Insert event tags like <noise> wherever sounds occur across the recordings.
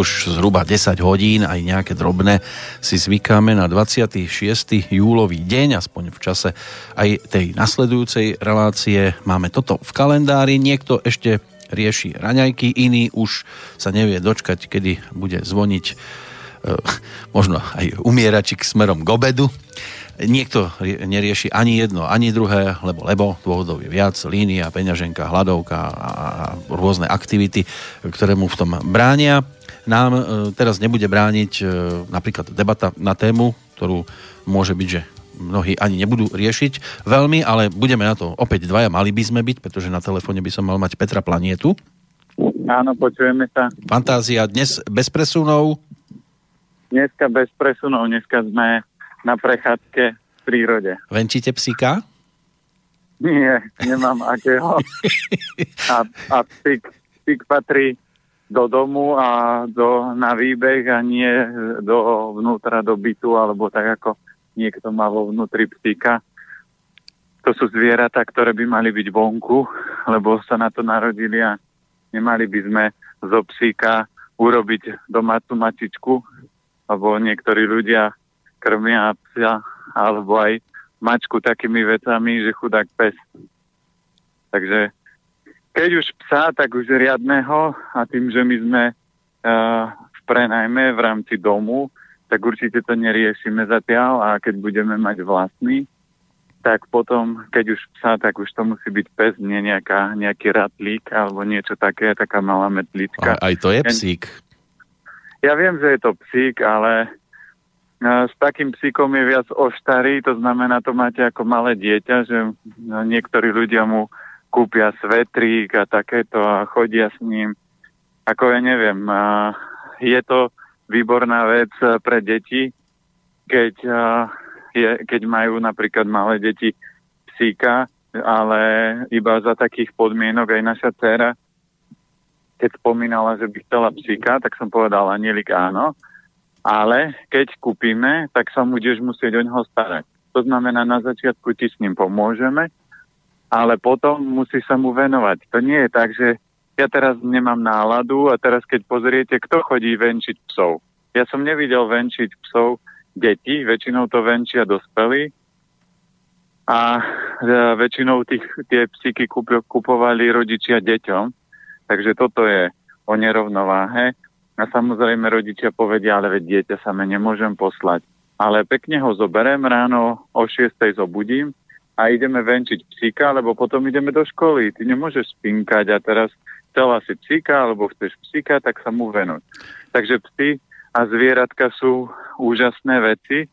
už zhruba 10 hodín, aj nejaké drobné, si zvykáme na 26. júlový deň, aspoň v čase aj tej nasledujúcej relácie. Máme toto v kalendári, niekto ešte rieši raňajky, iný už sa nevie dočkať, kedy bude zvoniť e, možno aj umieračik smerom k obedu. Niekto nerieši ani jedno, ani druhé, lebo, lebo dôvodov je viac, línia, peňaženka, hladovka a rôzne aktivity, ktoré mu v tom bránia nám e, teraz nebude brániť e, napríklad debata na tému, ktorú môže byť, že mnohí ani nebudú riešiť veľmi, ale budeme na to opäť dvaja, mali by sme byť, pretože na telefóne by som mal mať Petra Planietu. Áno, počujeme sa. Fantázia dnes bez presunov? Dneska bez presunov, dneska sme na prechádzke v prírode. Venčíte psíka? Nie, nemám akého. <laughs> A, a psík, psík patrí do domu a do, na výbeh a nie do vnútra, do bytu, alebo tak ako niekto má vo vnútri psíka. To sú zvieratá, ktoré by mali byť vonku, lebo sa na to narodili a nemali by sme zo psíka urobiť domácu matičku, lebo niektorí ľudia krmia psa alebo aj mačku takými vecami, že chudák pes. Takže keď už psa, tak už riadného a tým, že my sme uh, v prenajme v rámci domu, tak určite to neriešime zatiaľ a keď budeme mať vlastný, tak potom, keď už psa, tak už to musí byť pes, nie nejaká, nejaký ratlík alebo niečo také, taká malá metlička. A, aj to je psík. Ja viem, že je to psík, ale uh, s takým psíkom je viac oštarý, to znamená, to máte ako malé dieťa, že uh, niektorí ľudia mu kúpia svetrík a takéto a chodia s ním. Ako ja neviem, a je to výborná vec pre deti, keď, je, keď majú napríklad malé deti psíka, ale iba za takých podmienok aj naša dcera, keď spomínala, že by chcela psíka, tak som povedal Anielik áno, ale keď kúpime, tak sa budeš musieť o ňoho starať. To znamená, na začiatku ti s ním pomôžeme, ale potom musí sa mu venovať. To nie je tak, že ja teraz nemám náladu a teraz keď pozriete, kto chodí venčiť psov. Ja som nevidel venčiť psov deti, väčšinou to venčia dospelí a e, väčšinou tých, tie psíky kupovali rodičia deťom, takže toto je o nerovnováhe. A samozrejme rodičia povedia, ale veď dieťa sa me nemôžem poslať. Ale pekne ho zoberiem ráno, o 6. zobudím a ideme venčiť psíka, lebo potom ideme do školy. Ty nemôžeš spinkať a teraz chcela si psíka, alebo chceš psíka, tak sa mu venuj. Takže psy a zvieratka sú úžasné veci,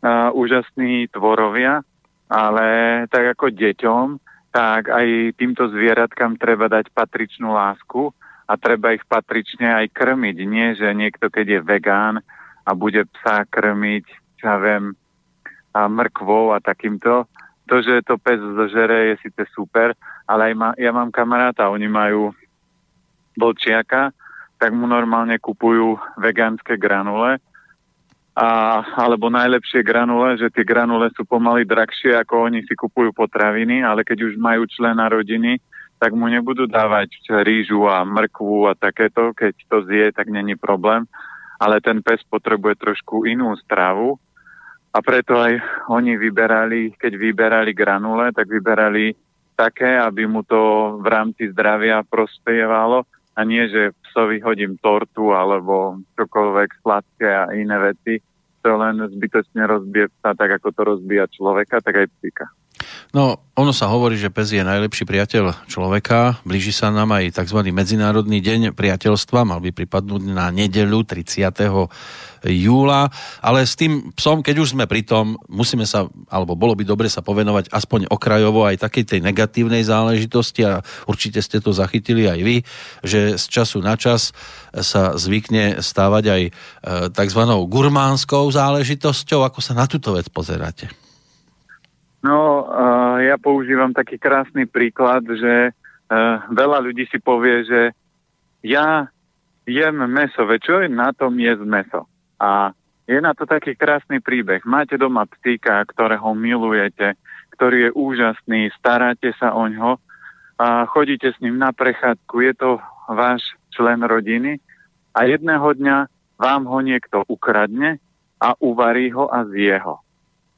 a úžasní tvorovia, ale tak ako deťom, tak aj týmto zvieratkám treba dať patričnú lásku a treba ich patrične aj krmiť. Nie, že niekto, keď je vegán a bude psa krmiť, čo ja viem, a mrkvou a takýmto, to, že to pes zožere, je síce super, ale aj ma, ja mám kamaráta, oni majú bolčiaka, tak mu normálne kupujú vegánske granule, a, alebo najlepšie granule, že tie granule sú pomaly drahšie, ako oni si kupujú potraviny, ale keď už majú člena rodiny, tak mu nebudú dávať rýžu a mrkvu a takéto, keď to zje, tak není problém. Ale ten pes potrebuje trošku inú stravu a preto aj oni vyberali, keď vyberali granule, tak vyberali také, aby mu to v rámci zdravia prospievalo a nie, že psovi hodím tortu alebo čokoľvek sladké a iné veci, to len zbytočne rozbije psa, tak ako to rozbíja človeka, tak aj psíka. No, ono sa hovorí, že pes je najlepší priateľ človeka. Blíži sa nám aj tzv. Medzinárodný deň priateľstva. Mal by pripadnúť na nedeľu 30. júla. Ale s tým psom, keď už sme pri tom, musíme sa, alebo bolo by dobre sa povenovať aspoň okrajovo aj takej tej negatívnej záležitosti a určite ste to zachytili aj vy, že z času na čas sa zvykne stávať aj e, tzv. gurmánskou záležitosťou. Ako sa na túto vec pozeráte? No, uh, ja používam taký krásny príklad, že uh, veľa ľudí si povie, že ja jem meso, veď čo je na tom jesť meso? A je na to taký krásny príbeh. Máte doma psíka, ktorého milujete, ktorý je úžasný, staráte sa o ňo a chodíte s ním na prechádzku, je to váš člen rodiny a jedného dňa vám ho niekto ukradne a uvarí ho a zje ho.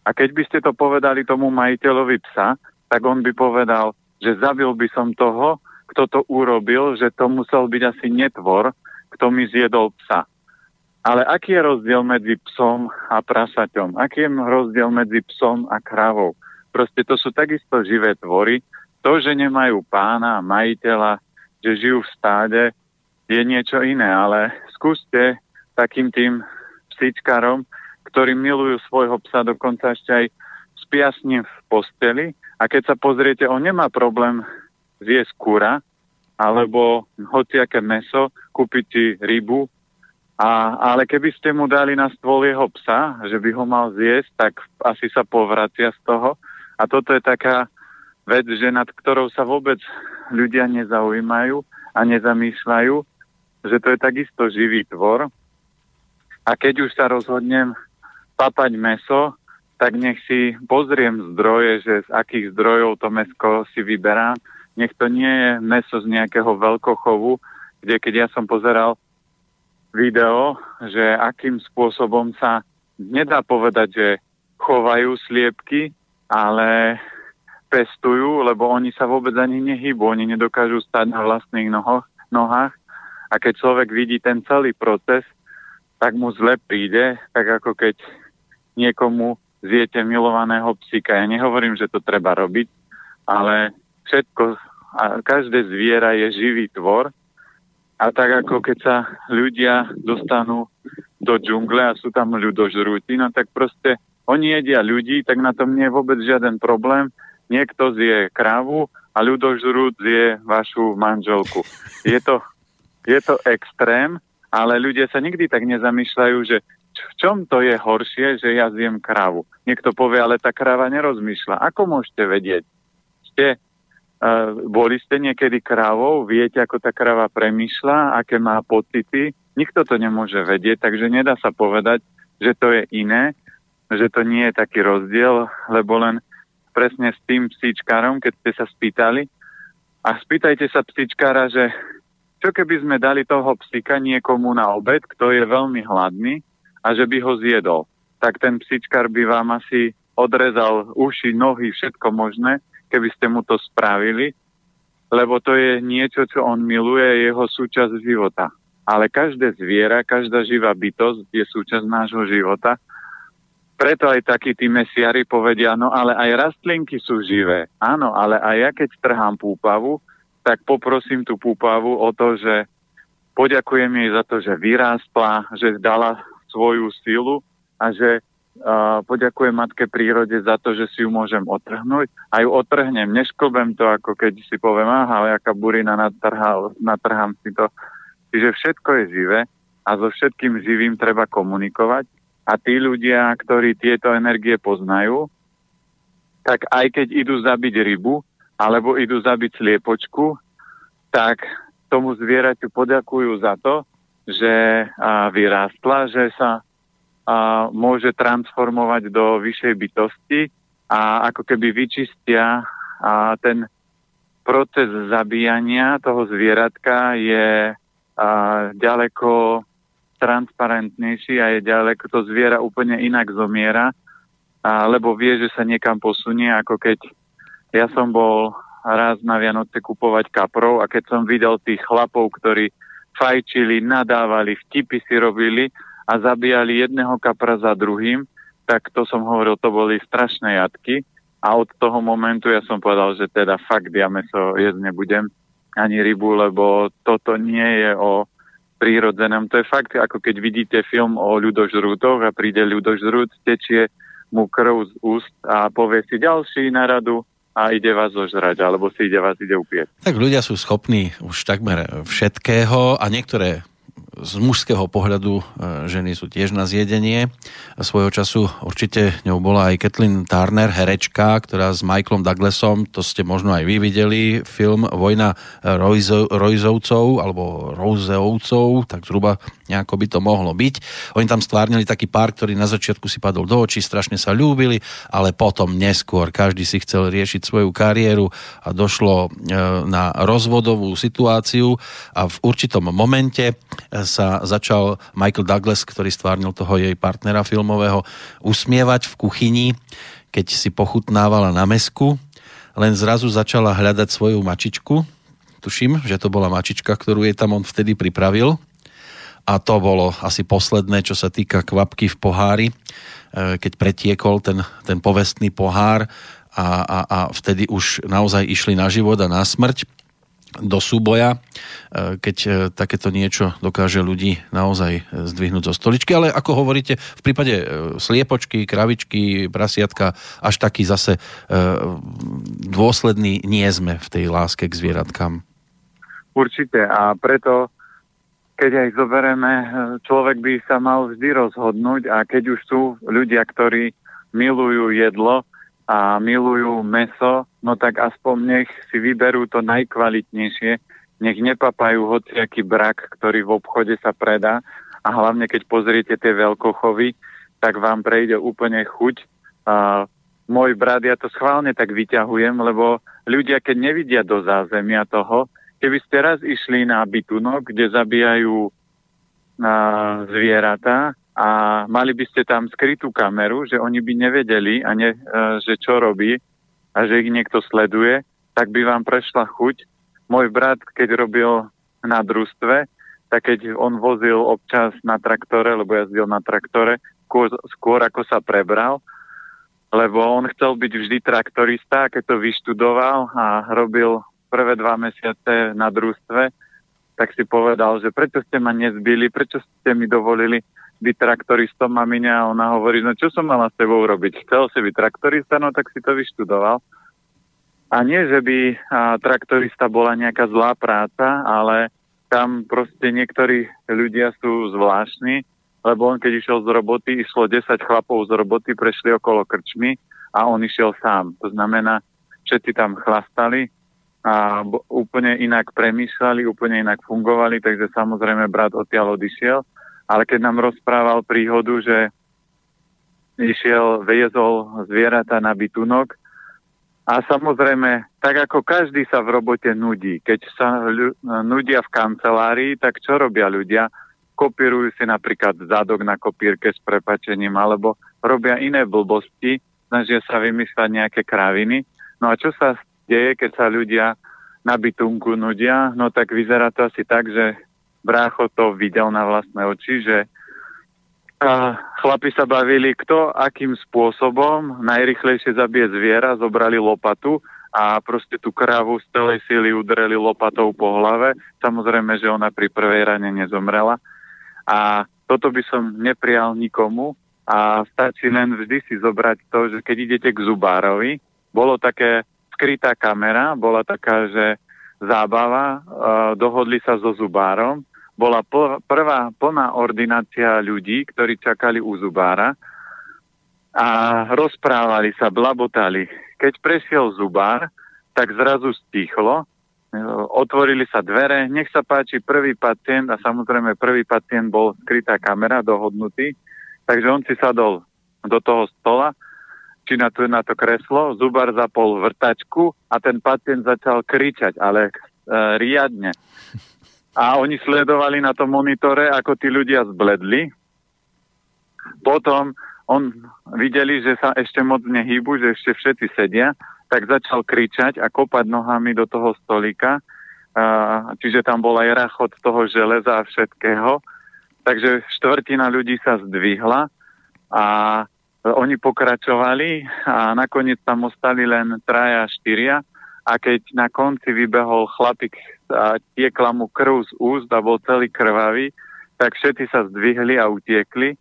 A keď by ste to povedali tomu majiteľovi psa, tak on by povedal, že zabil by som toho, kto to urobil, že to musel byť asi netvor, kto mi zjedol psa. Ale aký je rozdiel medzi psom a prasaťom? Aký je rozdiel medzi psom a kravou? Proste to sú takisto živé tvory. To, že nemajú pána majiteľa, že žijú v stáde, je niečo iné, ale skúste takým tým psíčkarom, ktorí milujú svojho psa, dokonca ešte aj spia s ním v posteli a keď sa pozriete, on nemá problém zjesť kúra alebo hociaké meso, kúpiť si rybu, a, ale keby ste mu dali na stôl jeho psa, že by ho mal zjesť, tak asi sa povracia z toho. A toto je taká vec, že nad ktorou sa vôbec ľudia nezaujímajú a nezamýšľajú, že to je takisto živý tvor. A keď už sa rozhodnem papať meso, tak nech si pozriem zdroje, že z akých zdrojov to mesko si vyberám. Nech to nie je meso z nejakého veľkochovu, kde keď ja som pozeral video, že akým spôsobom sa nedá povedať, že chovajú sliepky, ale pestujú, lebo oni sa vôbec ani nehybu, oni nedokážu stať na vlastných nohoch, nohách. A keď človek vidí ten celý proces, tak mu zle príde, tak ako keď niekomu zjete milovaného psíka. Ja nehovorím, že to treba robiť, ale všetko, a každé zviera je živý tvor a tak ako keď sa ľudia dostanú do džungle a sú tam ľudožrúti, no tak proste oni jedia ľudí, tak na tom nie je vôbec žiaden problém. Niekto zje krávu a ľudožrút zje vašu manželku. Je to, je to extrém, ale ľudia sa nikdy tak nezamýšľajú, že v čom to je horšie, že ja zjem krávu. Niekto povie, ale tá kráva nerozmýšľa. Ako môžete vedieť? Ste Uh, boli ste niekedy krávou? Viete, ako tá kráva premýšľa, aké má pocity? Nikto to nemôže vedieť, takže nedá sa povedať, že to je iné, že to nie je taký rozdiel, lebo len presne s tým psíčkárom, keď ste sa spýtali, a spýtajte sa psíčkára, že čo keby sme dali toho psíka niekomu na obed, kto je veľmi hladný a že by ho zjedol. Tak ten psíčkar by vám asi odrezal uši, nohy, všetko možné, keby ste mu to spravili, lebo to je niečo, čo on miluje, jeho súčasť života. Ale každé zviera, každá živá bytosť je súčasť nášho života. Preto aj takí tí mesiari povedia, no ale aj rastlinky sú živé. Áno, ale aj ja keď trhám púpavu, tak poprosím tú púpavu o to, že poďakujem jej za to, že vyrástla, že dala svoju silu a že a poďakujem matke prírode za to, že si ju môžem otrhnúť a ju otrhnem, nešklbem to, ako keď si poviem, aha, jaká burina natrhal, natrhám si to. Čiže všetko je živé a so všetkým živým treba komunikovať a tí ľudia, ktorí tieto energie poznajú, tak aj keď idú zabiť rybu alebo idú zabiť sliepočku, tak tomu zvieraťu poďakujú za to, že vyrástla, že sa a môže transformovať do vyššej bytosti a ako keby vyčistia a ten proces zabíjania toho zvieratka je a, ďaleko transparentnejší a je ďaleko, to zviera úplne inak zomiera, a, lebo vie, že sa niekam posunie, ako keď ja som bol raz na Vianoce kupovať kaprov a keď som videl tých chlapov, ktorí fajčili, nadávali, vtipy si robili a zabíjali jedného kapra za druhým, tak to som hovoril, to boli strašné jatky. A od toho momentu ja som povedal, že teda fakt ja meso jesť nebudem, ani rybu, lebo toto nie je o prírodzenom. To je fakt, ako keď vidíte film o ľudožrútoch a príde ľudožrút, tečie mu krv z úst a povie si ďalší na radu a ide vás zožrať, alebo si ide vás ide upieť. Tak ľudia sú schopní už takmer všetkého a niektoré z mužského pohľadu e, ženy sú tiež na zjedenie. Svojho času určite ňou bola aj Kathleen Turner, herečka, ktorá s Michaelom Douglasom, to ste možno aj vy videli, film Vojna Rojzovcov alebo Roseovcov, tak zhruba nejako by to mohlo byť. Oni tam stvárnili taký pár, ktorý na začiatku si padol do očí, strašne sa ľúbili, ale potom neskôr každý si chcel riešiť svoju kariéru a došlo e, na rozvodovú situáciu a v určitom momente sa začal Michael Douglas, ktorý stvárnil toho jej partnera filmového, usmievať v kuchyni, keď si pochutnávala na mesku, len zrazu začala hľadať svoju mačičku. Tuším, že to bola mačička, ktorú jej tam on vtedy pripravil. A to bolo asi posledné, čo sa týka kvapky v pohári, e, keď pretiekol ten, ten povestný pohár a, a, a vtedy už naozaj išli na život a na smrť do súboja, e, keď e, takéto niečo dokáže ľudí naozaj zdvihnúť zo stoličky. Ale ako hovoríte, v prípade e, sliepočky, kravičky, prasiatka, až taký zase dôsledný nie sme v tej láske k zvieratkám. Určite a preto keď aj zoberieme, človek by sa mal vždy rozhodnúť a keď už sú ľudia, ktorí milujú jedlo, a milujú meso, no tak aspoň nech si vyberú to najkvalitnejšie, nech nepapajú hociaký brak, ktorý v obchode sa predá a hlavne keď pozriete tie veľkochovy, tak vám prejde úplne chuť. A môj brat, ja to schválne tak vyťahujem, lebo ľudia, keď nevidia do zázemia toho, keby ste raz išli na bytunok, kde zabíjajú a, zvieratá a mali by ste tam skrytú kameru, že oni by nevedeli, a ne, e, že čo robí a že ich niekto sleduje, tak by vám prešla chuť. Môj brat, keď robil na družstve, tak keď on vozil občas na traktore, lebo jazdil na traktore, skôr, skôr ako sa prebral, lebo on chcel byť vždy traktorista, keď to vyštudoval a robil prvé dva mesiace na družstve, tak si povedal, že prečo ste ma nezbili, prečo ste mi dovolili byť traktoristom mamine a ona hovorí, no čo som mala s tebou robiť? Chcel si byť traktorista, no tak si to vyštudoval. A nie, že by a, traktorista bola nejaká zlá práca, ale tam proste niektorí ľudia sú zvláštni, lebo on keď išiel z roboty, išlo 10 chlapov z roboty, prešli okolo krčmy a on išiel sám. To znamená, všetci tam chlastali a úplne inak premýšľali, úplne inak fungovali, takže samozrejme brat odtiaľ odišiel ale keď nám rozprával príhodu, že išiel, viezol zvieratá na bytunok a samozrejme, tak ako každý sa v robote nudí, keď sa ľu- nudia v kancelárii, tak čo robia ľudia? Kopírujú si napríklad zadok na kopírke s prepačením, alebo robia iné blbosti, snažia sa vymýšľať nejaké kraviny. No a čo sa deje, keď sa ľudia na bytunku nudia? No tak vyzerá to asi tak, že brácho to videl na vlastné oči, že a chlapi sa bavili, kto akým spôsobom najrychlejšie zabije zviera, zobrali lopatu a proste tú krávu z celej síly udreli lopatou po hlave. Samozrejme, že ona pri prvej rane nezomrela. A toto by som neprijal nikomu a stačí len vždy si zobrať to, že keď idete k zubárovi, bolo také skrytá kamera, bola taká, že zábava, uh, dohodli sa so zubárom bola prvá plná ordinácia ľudí, ktorí čakali u zubára a rozprávali sa, blabotali. Keď prešiel zubár, tak zrazu stichlo, otvorili sa dvere, nech sa páči prvý pacient a samozrejme prvý pacient bol skrytá kamera, dohodnutý, takže on si sadol do toho stola, či na to, na to kreslo, zubar zapol vrtačku a ten pacient začal kričať, ale e, riadne a oni sledovali na tom monitore, ako tí ľudia zbledli. Potom on videli, že sa ešte moc nehýbu, že ešte všetci sedia, tak začal kričať a kopať nohami do toho stolika. čiže tam bol aj rachot toho železa a všetkého. Takže štvrtina ľudí sa zdvihla a oni pokračovali a nakoniec tam ostali len traja, štyria a keď na konci vybehol chlapík a tiekla mu krv z úst a bol celý krvavý, tak všetci sa zdvihli a utiekli.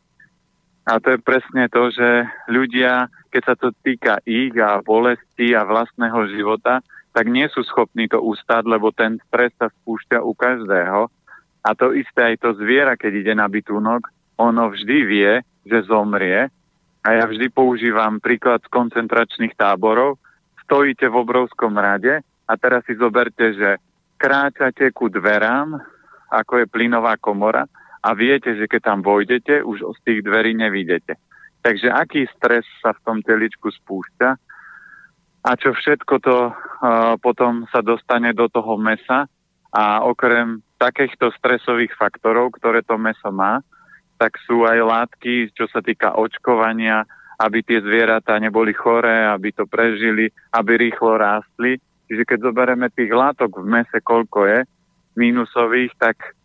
A to je presne to, že ľudia, keď sa to týka ich a bolesti a vlastného života, tak nie sú schopní to ustať, lebo ten stres sa spúšťa u každého. A to isté aj to zviera, keď ide na bytunok, ono vždy vie, že zomrie. A ja vždy používam príklad z koncentračných táborov, stojíte v obrovskom rade a teraz si zoberte, že kráčate ku dverám, ako je plynová komora a viete, že keď tam vojdete, už z tých dverí nevidíte. Takže aký stres sa v tom teličku spúšťa a čo všetko to uh, potom sa dostane do toho mesa A okrem takýchto stresových faktorov, ktoré to meso má, tak sú aj látky, čo sa týka očkovania, aby tie zvieratá neboli choré, aby to prežili, aby rýchlo rástli. Čiže keď zoberieme tých látok v mese, koľko je, mínusových, tak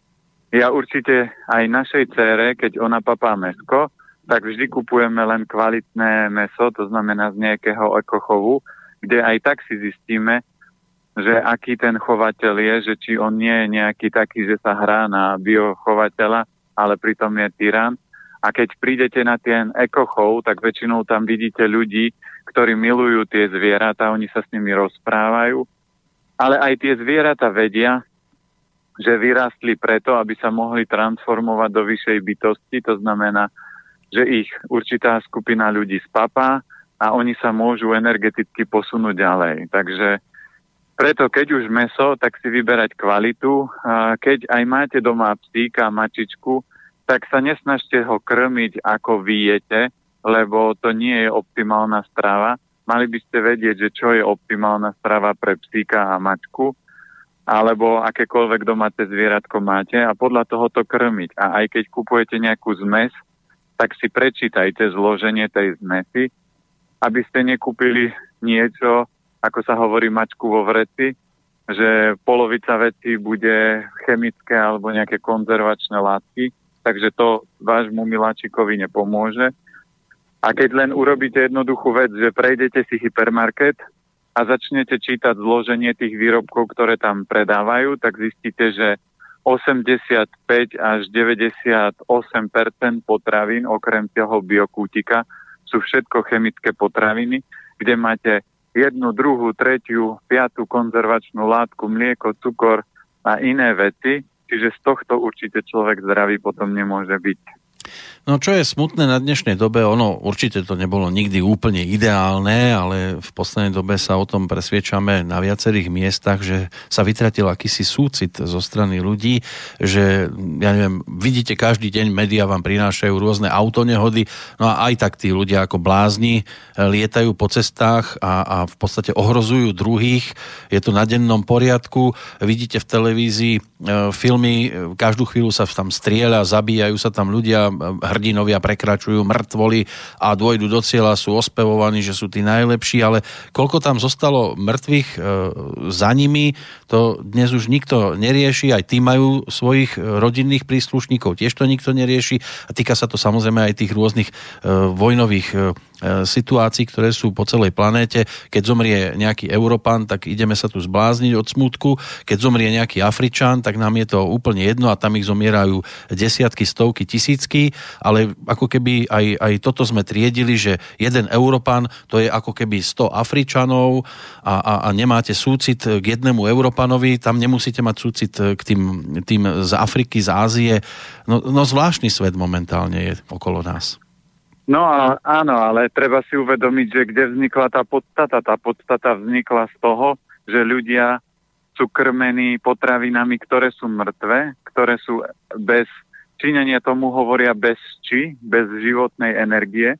ja určite aj našej cére, keď ona papá mesko, tak vždy kupujeme len kvalitné meso, to znamená z nejakého ekochovu, kde aj tak si zistíme, že aký ten chovateľ je, že či on nie je nejaký taký, že sa hrá na biochovateľa, ale pritom je tyran. A keď prídete na ten ekochov, tak väčšinou tam vidíte ľudí, ktorí milujú tie zvieratá, oni sa s nimi rozprávajú, ale aj tie zvieratá vedia, že vyrástli preto, aby sa mohli transformovať do vyššej bytosti, to znamená, že ich určitá skupina ľudí spapá a oni sa môžu energeticky posunúť ďalej. Takže preto, keď už meso, tak si vyberať kvalitu. Keď aj máte doma psíka, mačičku, tak sa nesnažte ho krmiť ako vy lebo to nie je optimálna strava. Mali by ste vedieť, že čo je optimálna strava pre psíka a mačku, alebo akékoľvek domáce zvieratko máte a podľa toho to krmiť. A aj keď kupujete nejakú zmes, tak si prečítajte zloženie tej zmesi, aby ste nekúpili niečo, ako sa hovorí mačku vo vreci, že polovica veci bude chemické alebo nejaké konzervačné látky, takže to vášmu miláčikovi nepomôže. A keď len urobíte jednoduchú vec, že prejdete si hypermarket a začnete čítať zloženie tých výrobkov, ktoré tam predávajú, tak zistíte, že 85 až 98% potravín, okrem toho biokútika, sú všetko chemické potraviny, kde máte jednu, druhú, tretiu, piatú konzervačnú látku, mlieko, cukor a iné veci. Čiže z tohto určite človek zdravý potom nemôže byť. No čo je smutné na dnešnej dobe, ono určite to nebolo nikdy úplne ideálne, ale v poslednej dobe sa o tom presviečame na viacerých miestach, že sa vytratil akýsi súcit zo strany ľudí, že ja neviem, vidíte každý deň, médiá vám prinášajú rôzne autonehody, no a aj tak tí ľudia ako blázni lietajú po cestách a, a v podstate ohrozujú druhých. Je to na dennom poriadku. Vidíte v televízii e, filmy, každú chvíľu sa tam strieľa, zabíjajú sa tam ľudia, hrdinovia prekračujú mŕtvoly a dôjdu do cieľa, sú ospevovaní, že sú tí najlepší, ale koľko tam zostalo mŕtvych e, za nimi, to dnes už nikto nerieši, aj tí majú svojich rodinných príslušníkov, tiež to nikto nerieši a týka sa to samozrejme aj tých rôznych e, vojnových e, E, situácií, ktoré sú po celej planéte. Keď zomrie nejaký Európan, tak ideme sa tu zblázniť od smutku. Keď zomrie nejaký Afričan, tak nám je to úplne jedno a tam ich zomierajú desiatky, stovky, tisícky, ale ako keby aj, aj toto sme triedili, že jeden Európan to je ako keby 100 Afričanov a, a, a nemáte súcit k jednému Európanovi, tam nemusíte mať súcit k tým, tým z Afriky, z Ázie. No, no zvláštny svet momentálne je okolo nás. No a, áno, ale treba si uvedomiť, že kde vznikla tá podstata. Tá podstata vznikla z toho, že ľudia sú krmení potravinami, ktoré sú mŕtve, ktoré sú bez, činenia tomu hovoria bez či, bez životnej energie,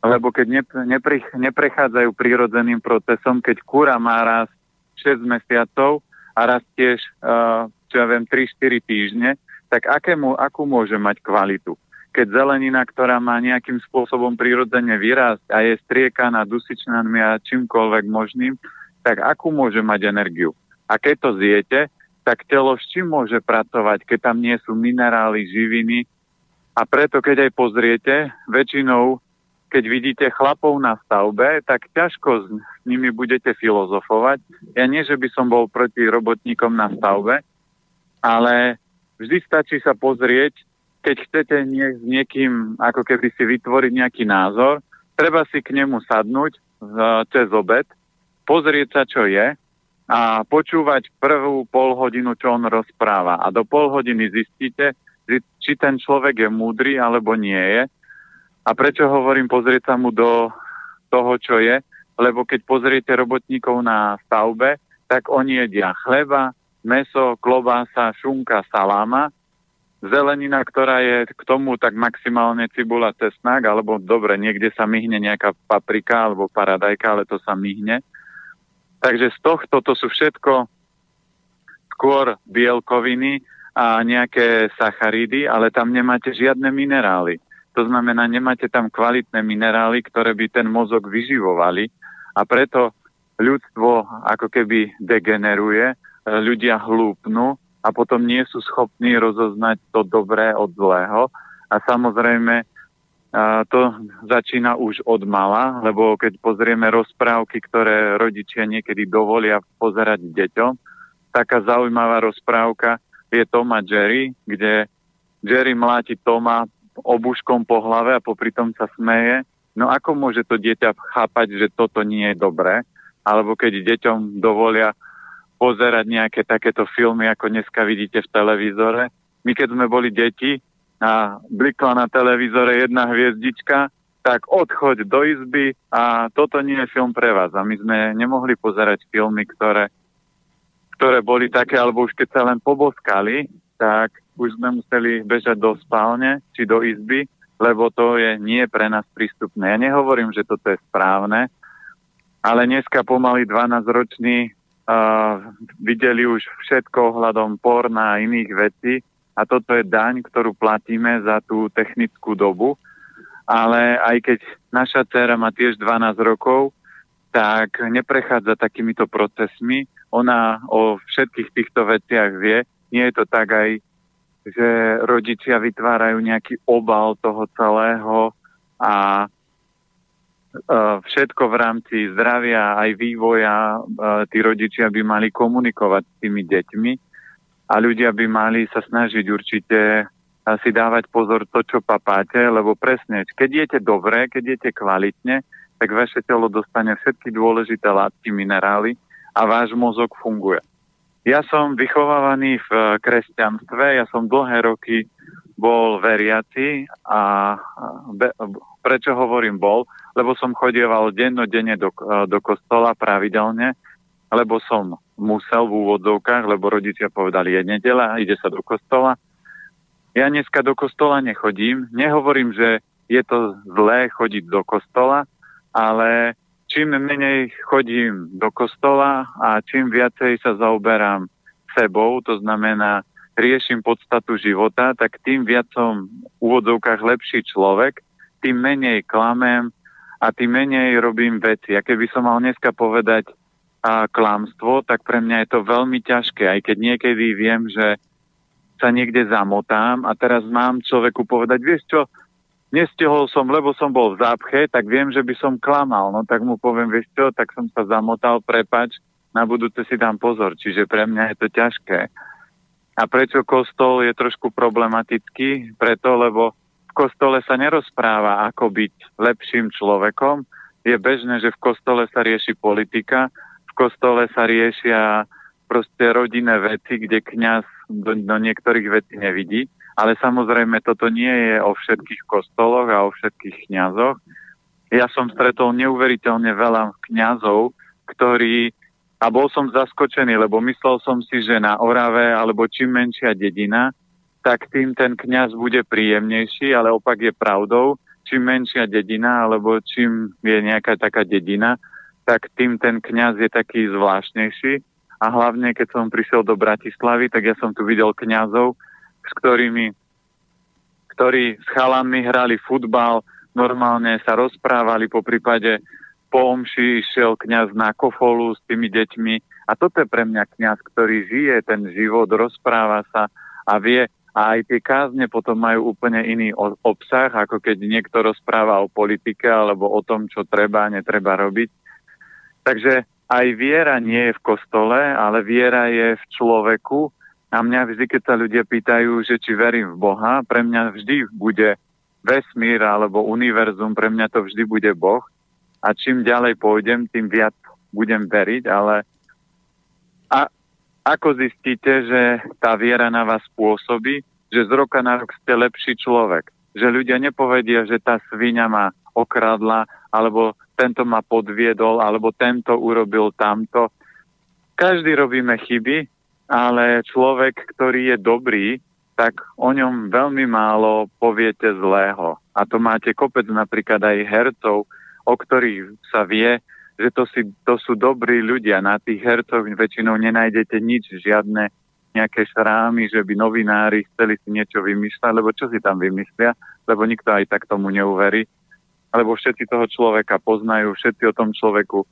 lebo keď nepre, neprechádzajú prírodzeným procesom, keď kúra má raz 6 mesiacov a tiež, uh, čo ja viem, 3-4 týždne, tak akému, akú môže mať kvalitu? keď zelenina, ktorá má nejakým spôsobom prirodzene vyrásť a je striekaná dusičnanmi a čímkoľvek možným, tak akú môže mať energiu? A keď to zjete, tak telo s čím môže pracovať, keď tam nie sú minerály, živiny. A preto, keď aj pozriete, väčšinou, keď vidíte chlapov na stavbe, tak ťažko s nimi budete filozofovať. Ja nie, že by som bol proti robotníkom na stavbe, ale vždy stačí sa pozrieť, keď chcete nie, s niekým ako keby si vytvoriť nejaký názor, treba si k nemu sadnúť cez obed, pozrieť sa, čo je a počúvať prvú pol hodinu, čo on rozpráva. A do pol hodiny zistíte, či ten človek je múdry alebo nie je. A prečo hovorím pozrieť sa mu do toho, čo je? Lebo keď pozriete robotníkov na stavbe, tak oni jedia chleba, meso, klobása, šunka, saláma zelenina, ktorá je k tomu tak maximálne cibula, cesnak, alebo dobre, niekde sa myhne nejaká paprika alebo paradajka, ale to sa myhne. Takže z tohto to sú všetko skôr bielkoviny a nejaké sacharidy, ale tam nemáte žiadne minerály. To znamená, nemáte tam kvalitné minerály, ktoré by ten mozog vyživovali a preto ľudstvo ako keby degeneruje, ľudia hlúpnu a potom nie sú schopní rozoznať to dobré od zlého. A samozrejme, to začína už od mala, lebo keď pozrieme rozprávky, ktoré rodičia niekedy dovolia pozerať deťom, taká zaujímavá rozprávka je Tom a Jerry, kde Jerry mláti Toma obuškom po hlave a popri tom sa smeje. No ako môže to dieťa chápať, že toto nie je dobré? Alebo keď deťom dovolia pozerať nejaké takéto filmy, ako dneska vidíte v televízore. My keď sme boli deti a blikla na televízore jedna hviezdička, tak odchoď do izby a toto nie je film pre vás. A my sme nemohli pozerať filmy, ktoré, ktoré boli také, alebo už keď sa len poboskali, tak už sme museli bežať do spálne či do izby, lebo to je nie pre nás prístupné. Ja nehovorím, že toto je správne, ale dneska pomaly 12-roční uh, videli už všetko ohľadom porna a iných vecí a toto je daň, ktorú platíme za tú technickú dobu. Ale aj keď naša dcera má tiež 12 rokov, tak neprechádza takýmito procesmi. Ona o všetkých týchto veciach vie. Nie je to tak aj že rodičia vytvárajú nejaký obal toho celého a e, všetko v rámci zdravia aj vývoja e, tí rodičia by mali komunikovať s tými deťmi a ľudia by mali sa snažiť určite si dávať pozor to, čo papáte, lebo presne, keď jete dobre, keď jete kvalitne, tak vaše telo dostane všetky dôležité látky, minerály a váš mozog funguje. Ja som vychovávaný v eh, kresťanstve, ja som dlhé roky bol veriaci a be, prečo hovorím bol? Lebo som chodieval dennodenne do, eh, do kostola pravidelne, lebo som musel v úvodzovkách, lebo rodičia povedali, je nedela, ide sa do kostola. Ja dneska do kostola nechodím, nehovorím, že je to zlé chodiť do kostola, ale čím menej chodím do kostola a čím viacej sa zaoberám sebou, to znamená riešim podstatu života, tak tým viac som v úvodzovkách lepší človek, tým menej klamem a tým menej robím veci. A keby som mal dneska povedať a klamstvo, tak pre mňa je to veľmi ťažké, aj keď niekedy viem, že sa niekde zamotám a teraz mám človeku povedať, vieš čo, nestihol som, lebo som bol v zápche, tak viem, že by som klamal. No tak mu poviem, vieš čo, tak som sa zamotal, prepač, na budúce si dám pozor. Čiže pre mňa je to ťažké. A prečo kostol je trošku problematický? Preto, lebo v kostole sa nerozpráva, ako byť lepším človekom. Je bežné, že v kostole sa rieši politika, v kostole sa riešia proste rodinné veci, kde kňaz do, do niektorých vecí nevidí. Ale samozrejme, toto nie je o všetkých kostoloch a o všetkých kňazoch. Ja som stretol neuveriteľne veľa kňazov, ktorí a bol som zaskočený, lebo myslel som si, že na Orave alebo čím menšia dedina, tak tým ten kňaz bude príjemnejší, ale opak je pravdou. Čím menšia dedina, alebo čím je nejaká taká dedina, tak tým ten kňaz je taký zvláštnejší. A hlavne, keď som prišiel do Bratislavy, tak ja som tu videl kňazov, s ktorými, ktorí s chalanmi hrali futbal, normálne sa rozprávali, po prípade po omši išiel kňaz na kofolu s tými deťmi. A toto je pre mňa kňaz, ktorý žije ten život, rozpráva sa a vie, a aj tie kázne potom majú úplne iný obsah, ako keď niekto rozpráva o politike alebo o tom, čo treba a netreba robiť. Takže aj viera nie je v kostole, ale viera je v človeku a mňa vždy, keď sa ľudia pýtajú, že či verím v Boha, pre mňa vždy bude vesmír alebo univerzum, pre mňa to vždy bude Boh. A čím ďalej pôjdem, tým viac budem veriť, ale a ako zistíte, že tá viera na vás pôsobí, že z roka na rok ste lepší človek. Že ľudia nepovedia, že tá svinia ma okradla, alebo tento ma podviedol, alebo tento urobil tamto. Každý robíme chyby, ale človek, ktorý je dobrý, tak o ňom veľmi málo poviete zlého. A to máte kopec napríklad aj hercov, o ktorých sa vie, že to, si, to sú dobrí ľudia. Na tých hercoch väčšinou nenájdete nič, žiadne nejaké šrámy, že by novinári chceli si niečo vymýšľať, lebo čo si tam vymyslia, lebo nikto aj tak tomu neuverí, lebo všetci toho človeka poznajú, všetci o tom človeku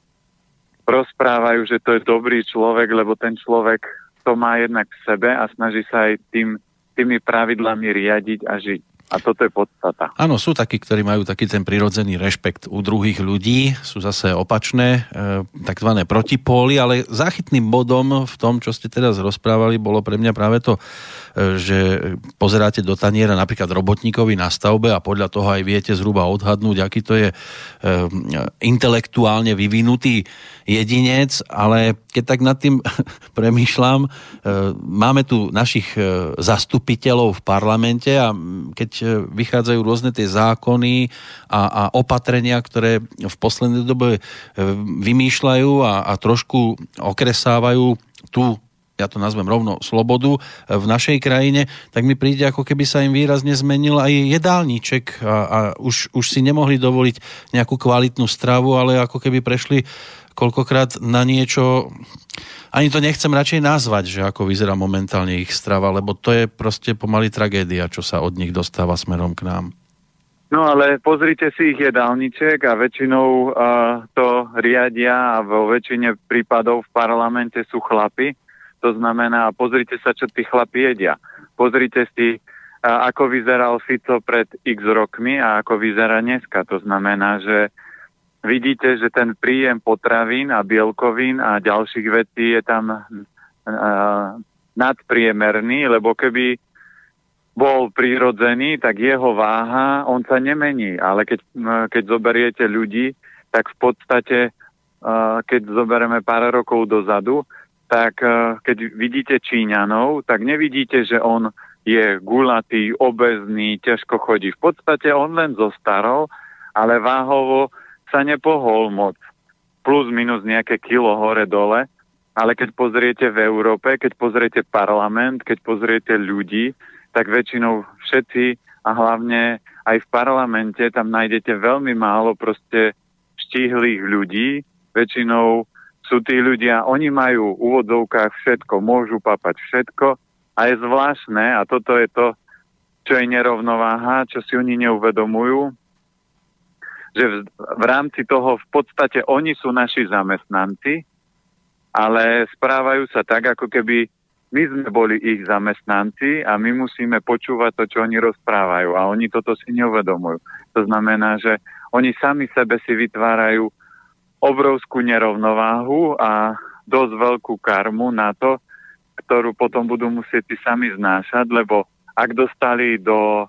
rozprávajú, že to je dobrý človek, lebo ten človek to má jednak v sebe a snaží sa aj tým, tými pravidlami riadiť a žiť. A toto je podstata. Áno, sú takí, ktorí majú taký ten prirodzený rešpekt u druhých ľudí, sú zase opačné, e, takzvané protipóly, ale záchytným bodom v tom, čo ste teraz rozprávali, bolo pre mňa práve to, e, že pozeráte do taniera napríklad robotníkovi na stavbe a podľa toho aj viete zhruba odhadnúť, aký to je e, intelektuálne vyvinutý jedinec, ale keď tak nad tým <laughs> premýšľam, e, máme tu našich e, zastupiteľov v parlamente a keď e, vychádzajú rôzne tie zákony a, a opatrenia, ktoré v poslednej dobe vymýšľajú a, a trošku okresávajú tú ja to nazvem rovno, slobodu v našej krajine, tak mi príde, ako keby sa im výrazne zmenil aj jedálniček a, a už, už si nemohli dovoliť nejakú kvalitnú stravu, ale ako keby prešli koľkokrát na niečo, ani to nechcem radšej nazvať, že ako vyzerá momentálne ich strava, lebo to je proste pomaly tragédia, čo sa od nich dostáva smerom k nám. No ale pozrite si ich jedálniček a väčšinou uh, to riadia a vo väčšine prípadov v parlamente sú chlapy. To znamená, pozrite sa, čo tí chlapi jedia. Pozrite si, uh, ako vyzeral Fico pred x rokmi a ako vyzerá dneska. To znamená, že vidíte, že ten príjem potravín a bielkovín a ďalších vecí je tam uh, nadpriemerný, lebo keby bol prírodzený, tak jeho váha, on sa nemení. Ale keď, keď zoberiete ľudí, tak v podstate, keď zoberieme pár rokov dozadu, tak keď vidíte Číňanov, tak nevidíte, že on je gulatý, obezný, ťažko chodí. V podstate on len zostarol, ale váhovo sa nepohol moc. Plus minus nejaké kilo hore-dole. Ale keď pozriete v Európe, keď pozriete parlament, keď pozriete ľudí, tak väčšinou všetci a hlavne aj v parlamente tam nájdete veľmi málo proste štíhlých ľudí. Väčšinou sú tí ľudia, oni majú v úvodzovkách všetko, môžu papať všetko a je zvláštne a toto je to, čo je nerovnováha, čo si oni neuvedomujú, že v, rámci toho v podstate oni sú naši zamestnanci, ale správajú sa tak, ako keby my sme boli ich zamestnanci a my musíme počúvať to, čo oni rozprávajú a oni toto si neuvedomujú. To znamená, že oni sami sebe si vytvárajú obrovskú nerovnováhu a dosť veľkú karmu na to, ktorú potom budú musieť si sami znášať, lebo ak dostali do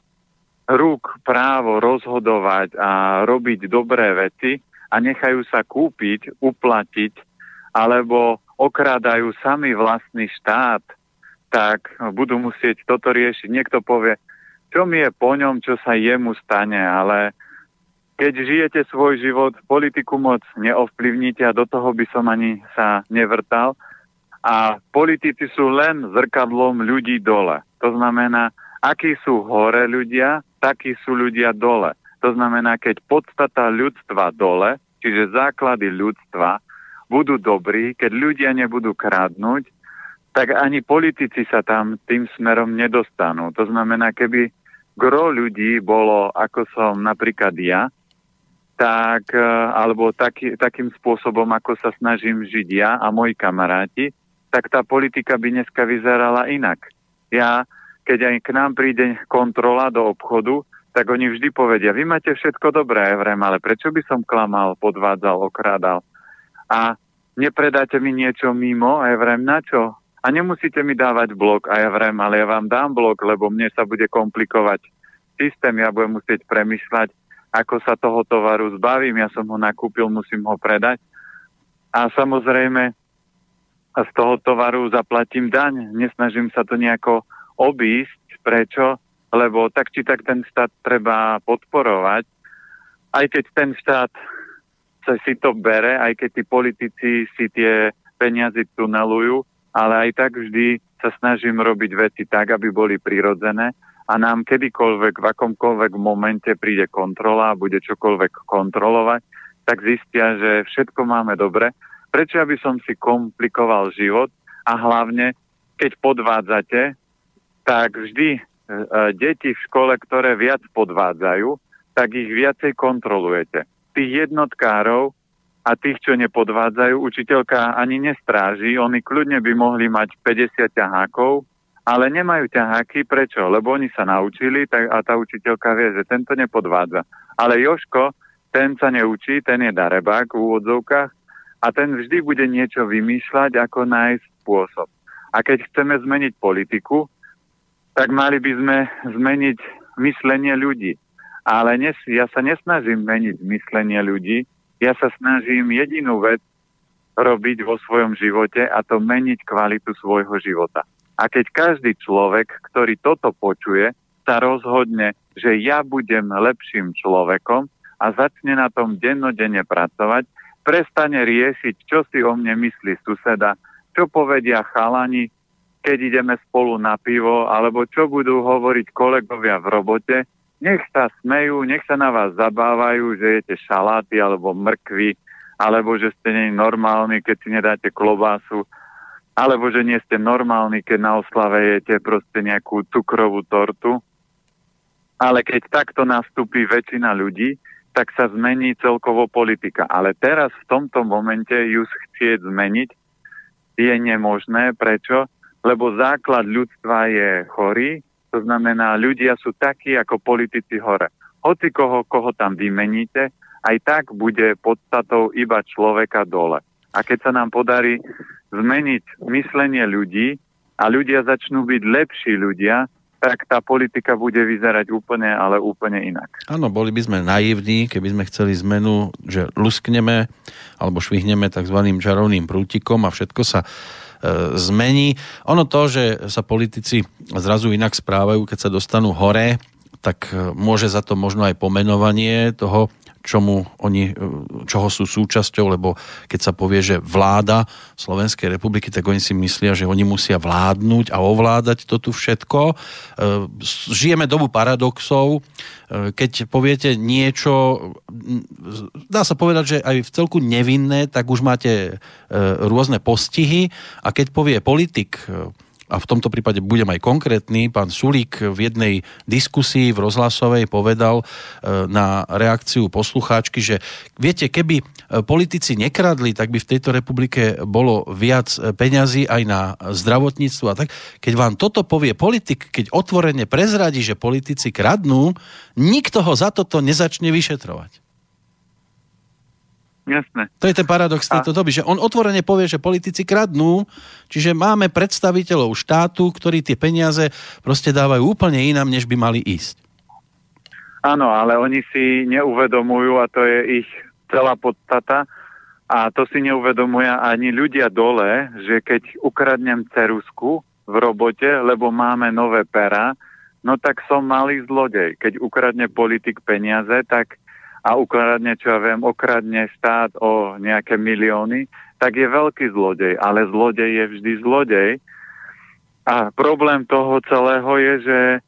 rúk právo rozhodovať a robiť dobré veci a nechajú sa kúpiť, uplatiť alebo okrádajú sami vlastný štát, tak budú musieť toto riešiť. Niekto povie, čo mi je po ňom, čo sa jemu stane, ale keď žijete svoj život, politiku moc neovplyvníte a do toho by som ani sa nevrtal. A politici sú len zrkadlom ľudí dole. To znamená, akí sú hore ľudia, takí sú ľudia dole. To znamená, keď podstata ľudstva dole, čiže základy ľudstva, budú dobrí, keď ľudia nebudú kradnúť, tak ani politici sa tam tým smerom nedostanú. To znamená, keby gro ľudí bolo, ako som napríklad ja, tak, e, alebo taký, takým spôsobom, ako sa snažím žiť ja a moji kamaráti, tak tá politika by dneska vyzerala inak. Ja keď aj k nám príde kontrola do obchodu, tak oni vždy povedia, vy máte všetko dobré, Evrem, ale prečo by som klamal, podvádzal, okrádal? A nepredáte mi niečo mimo, Evrem, na čo? A nemusíte mi dávať blok, a Evrem, ale ja vám dám blok, lebo mne sa bude komplikovať systém, ja budem musieť premyšľať, ako sa toho tovaru zbavím, ja som ho nakúpil, musím ho predať. A samozrejme, z toho tovaru zaplatím daň, nesnažím sa to nejako obísť. Prečo? Lebo tak či tak ten štát treba podporovať. Aj keď ten štát sa si to bere, aj keď tí politici si tie peniazy tunelujú, ale aj tak vždy sa snažím robiť veci tak, aby boli prirodzené a nám kedykoľvek, v akomkoľvek momente príde kontrola a bude čokoľvek kontrolovať, tak zistia, že všetko máme dobre. Prečo aby som si komplikoval život a hlavne keď podvádzate, tak vždy e, deti v škole, ktoré viac podvádzajú, tak ich viacej kontrolujete. Tých jednotkárov a tých, čo nepodvádzajú, učiteľka ani nestráži, oni kľudne by mohli mať 50 ťahákov, ale nemajú ťaháky. Prečo? Lebo oni sa naučili tak, a tá učiteľka vie, že tento nepodvádza. Ale Joško, ten sa neučí, ten je darebák v úvodzovkách a ten vždy bude niečo vymýšľať, ako nájsť spôsob. A keď chceme zmeniť politiku, tak mali by sme zmeniť myslenie ľudí. Ale nes, ja sa nesnažím meniť myslenie ľudí, ja sa snažím jedinú vec robiť vo svojom živote a to meniť kvalitu svojho života. A keď každý človek, ktorý toto počuje, sa rozhodne, že ja budem lepším človekom a začne na tom dennodenne pracovať, prestane riešiť, čo si o mne myslí suseda, čo povedia chalani, keď ideme spolu na pivo, alebo čo budú hovoriť kolegovia v robote, nech sa smejú, nech sa na vás zabávajú, že jete šaláty alebo mrkvy, alebo že ste nie normálni, keď si nedáte klobásu, alebo že nie ste normálni, keď na oslave jete proste nejakú cukrovú tortu. Ale keď takto nastúpi väčšina ľudí, tak sa zmení celkovo politika. Ale teraz v tomto momente ju chcieť zmeniť je nemožné. Prečo? Lebo základ ľudstva je chorý, to znamená, ľudia sú takí ako politici hore. Hoci koho, koho tam vymeníte, aj tak bude podstatou iba človeka dole. A keď sa nám podarí zmeniť myslenie ľudí a ľudia začnú byť lepší ľudia, tak tá politika bude vyzerať úplne, ale úplne inak. Áno, boli by sme naivní, keby sme chceli zmenu, že luskneme alebo švihneme tzv. čarovným prútikom a všetko sa zmení. Ono to, že sa politici zrazu inak správajú, keď sa dostanú hore, tak e, môže za to možno aj pomenovanie toho čomu oni, e, čoho sú súčasťou, lebo keď sa povie, že vláda Slovenskej republiky, tak oni si myslia, že oni musia vládnuť a ovládať to tu všetko. E, žijeme dobu paradoxov. E, keď poviete niečo, dá sa povedať, že aj v celku nevinné, tak už máte rôzne postihy a keď povie politik a v tomto prípade budem aj konkrétny, pán Sulík v jednej diskusii v rozhlasovej povedal e, na reakciu poslucháčky, že viete, keby e, politici nekradli, tak by v tejto republike bolo viac e, peňazí aj na zdravotníctvo a tak. Keď vám toto povie politik, keď otvorene prezradí, že politici kradnú, nikto ho za toto nezačne vyšetrovať. Jasné. To je ten paradox tejto doby, že on otvorene povie, že politici kradnú, čiže máme predstaviteľov štátu, ktorí tie peniaze proste dávajú úplne inám, než by mali ísť. Áno, ale oni si neuvedomujú a to je ich celá podstata a to si neuvedomuje ani ľudia dole, že keď ukradnem cerusku v robote, lebo máme nové pera, no tak som malý zlodej. Keď ukradne politik peniaze, tak a ukradne, čo ja viem, okradne štát o nejaké milióny, tak je veľký zlodej. Ale zlodej je vždy zlodej. A problém toho celého je, že e,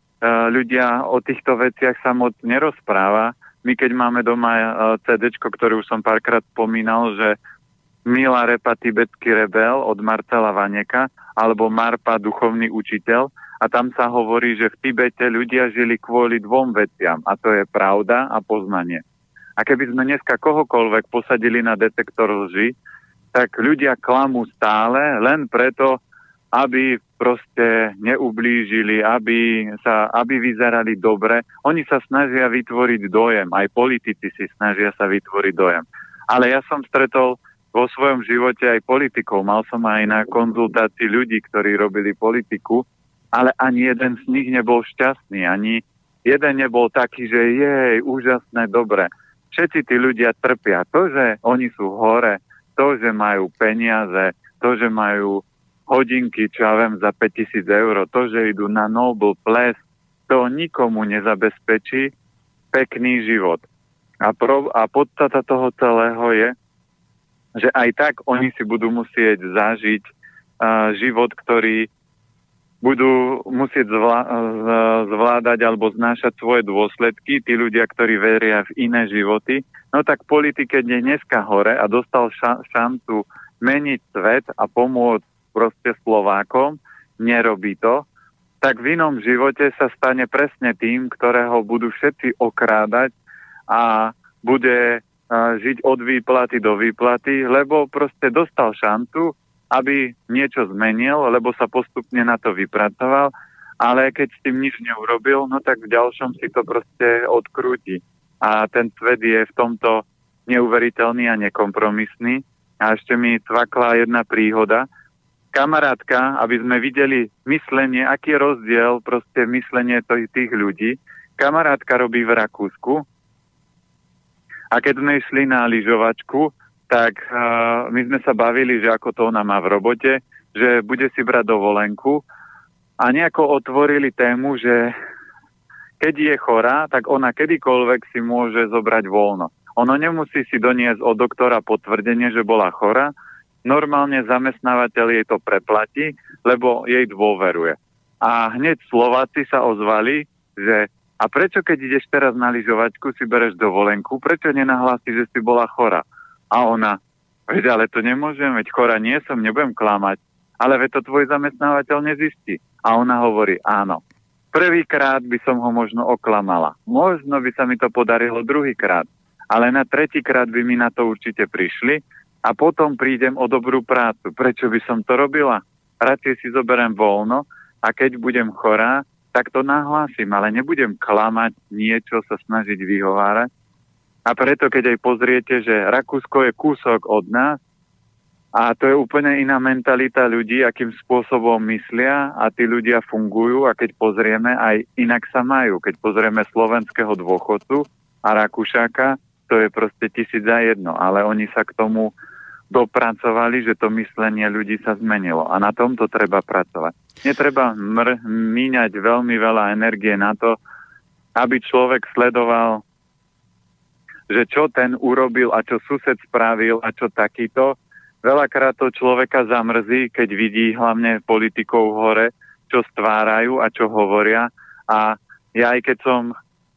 ľudia o týchto veciach sa moc nerozpráva. My keď máme doma e, CD, ktorý už som párkrát spomínal, že Mila Repa, tibetský rebel od Marcela Vaneka, alebo Marpa, duchovný učiteľ, a tam sa hovorí, že v Tibete ľudia žili kvôli dvom veciam, a to je pravda a poznanie. A keby sme dneska kohokoľvek posadili na detektor lži, tak ľudia klamú stále len preto, aby proste neublížili, aby, sa, aby vyzerali dobre. Oni sa snažia vytvoriť dojem, aj politici si snažia sa vytvoriť dojem. Ale ja som stretol vo svojom živote aj politikov. Mal som aj na konzultácii ľudí, ktorí robili politiku, ale ani jeden z nich nebol šťastný, ani jeden nebol taký, že jej, úžasné, dobre všetci tí ľudia trpia. To, že oni sú hore, to, že majú peniaze, to, že majú hodinky, čo ja viem, za 5000 eur, to, že idú na Noble Ples, to nikomu nezabezpečí pekný život. A, pro, a podstata toho celého je, že aj tak oni si budú musieť zažiť uh, život, ktorý budú musieť zvládať alebo znášať svoje dôsledky, tí ľudia, ktorí veria v iné životy, no tak politik, keď je dneska hore a dostal šancu meniť svet a pomôcť proste Slovákom, nerobí to, tak v inom živote sa stane presne tým, ktorého budú všetci okrádať a bude žiť od výplaty do výplaty, lebo proste dostal šancu, aby niečo zmenil, lebo sa postupne na to vypracoval, ale keď s tým nič neurobil, no tak v ďalšom si to proste odkrúti. A ten svet je v tomto neuveriteľný a nekompromisný. A ešte mi cvakla jedna príhoda. Kamarátka, aby sme videli myslenie, aký je rozdiel proste myslenie tých ľudí. Kamarátka robí v Rakúsku a keď sme išli na lyžovačku, tak uh, my sme sa bavili, že ako to ona má v robote, že bude si brať dovolenku a nejako otvorili tému, že keď je chorá, tak ona kedykoľvek si môže zobrať voľno. Ono nemusí si doniesť od doktora potvrdenie, že bola chora. Normálne zamestnávateľ jej to preplatí, lebo jej dôveruje. A hneď Slováci sa ozvali, že a prečo, keď ideš teraz na lyžovačku, si bereš dovolenku, prečo nenahlási, že si bola chora? A ona, veď ale to nemôžem, veď chora nie som, nebudem klamať. Ale veď to tvoj zamestnávateľ nezistí. A ona hovorí, áno. Prvýkrát by som ho možno oklamala. Možno by sa mi to podarilo druhýkrát. Ale na tretíkrát by mi na to určite prišli a potom prídem o dobrú prácu. Prečo by som to robila? Radšej si zoberiem voľno a keď budem chorá, tak to nahlásim, ale nebudem klamať, niečo sa snažiť vyhovárať. A preto, keď aj pozriete, že Rakúsko je kúsok od nás a to je úplne iná mentalita ľudí, akým spôsobom myslia a tí ľudia fungujú a keď pozrieme, aj inak sa majú. Keď pozrieme slovenského dôchodcu a Rakúšaka, to je proste tisíc za jedno, ale oni sa k tomu dopracovali, že to myslenie ľudí sa zmenilo. A na tomto treba pracovať. Netreba mr- míňať veľmi veľa energie na to, aby človek sledoval, že čo ten urobil a čo sused spravil a čo takýto. Veľakrát to človeka zamrzí, keď vidí hlavne politikov hore, čo stvárajú a čo hovoria. A ja aj keď som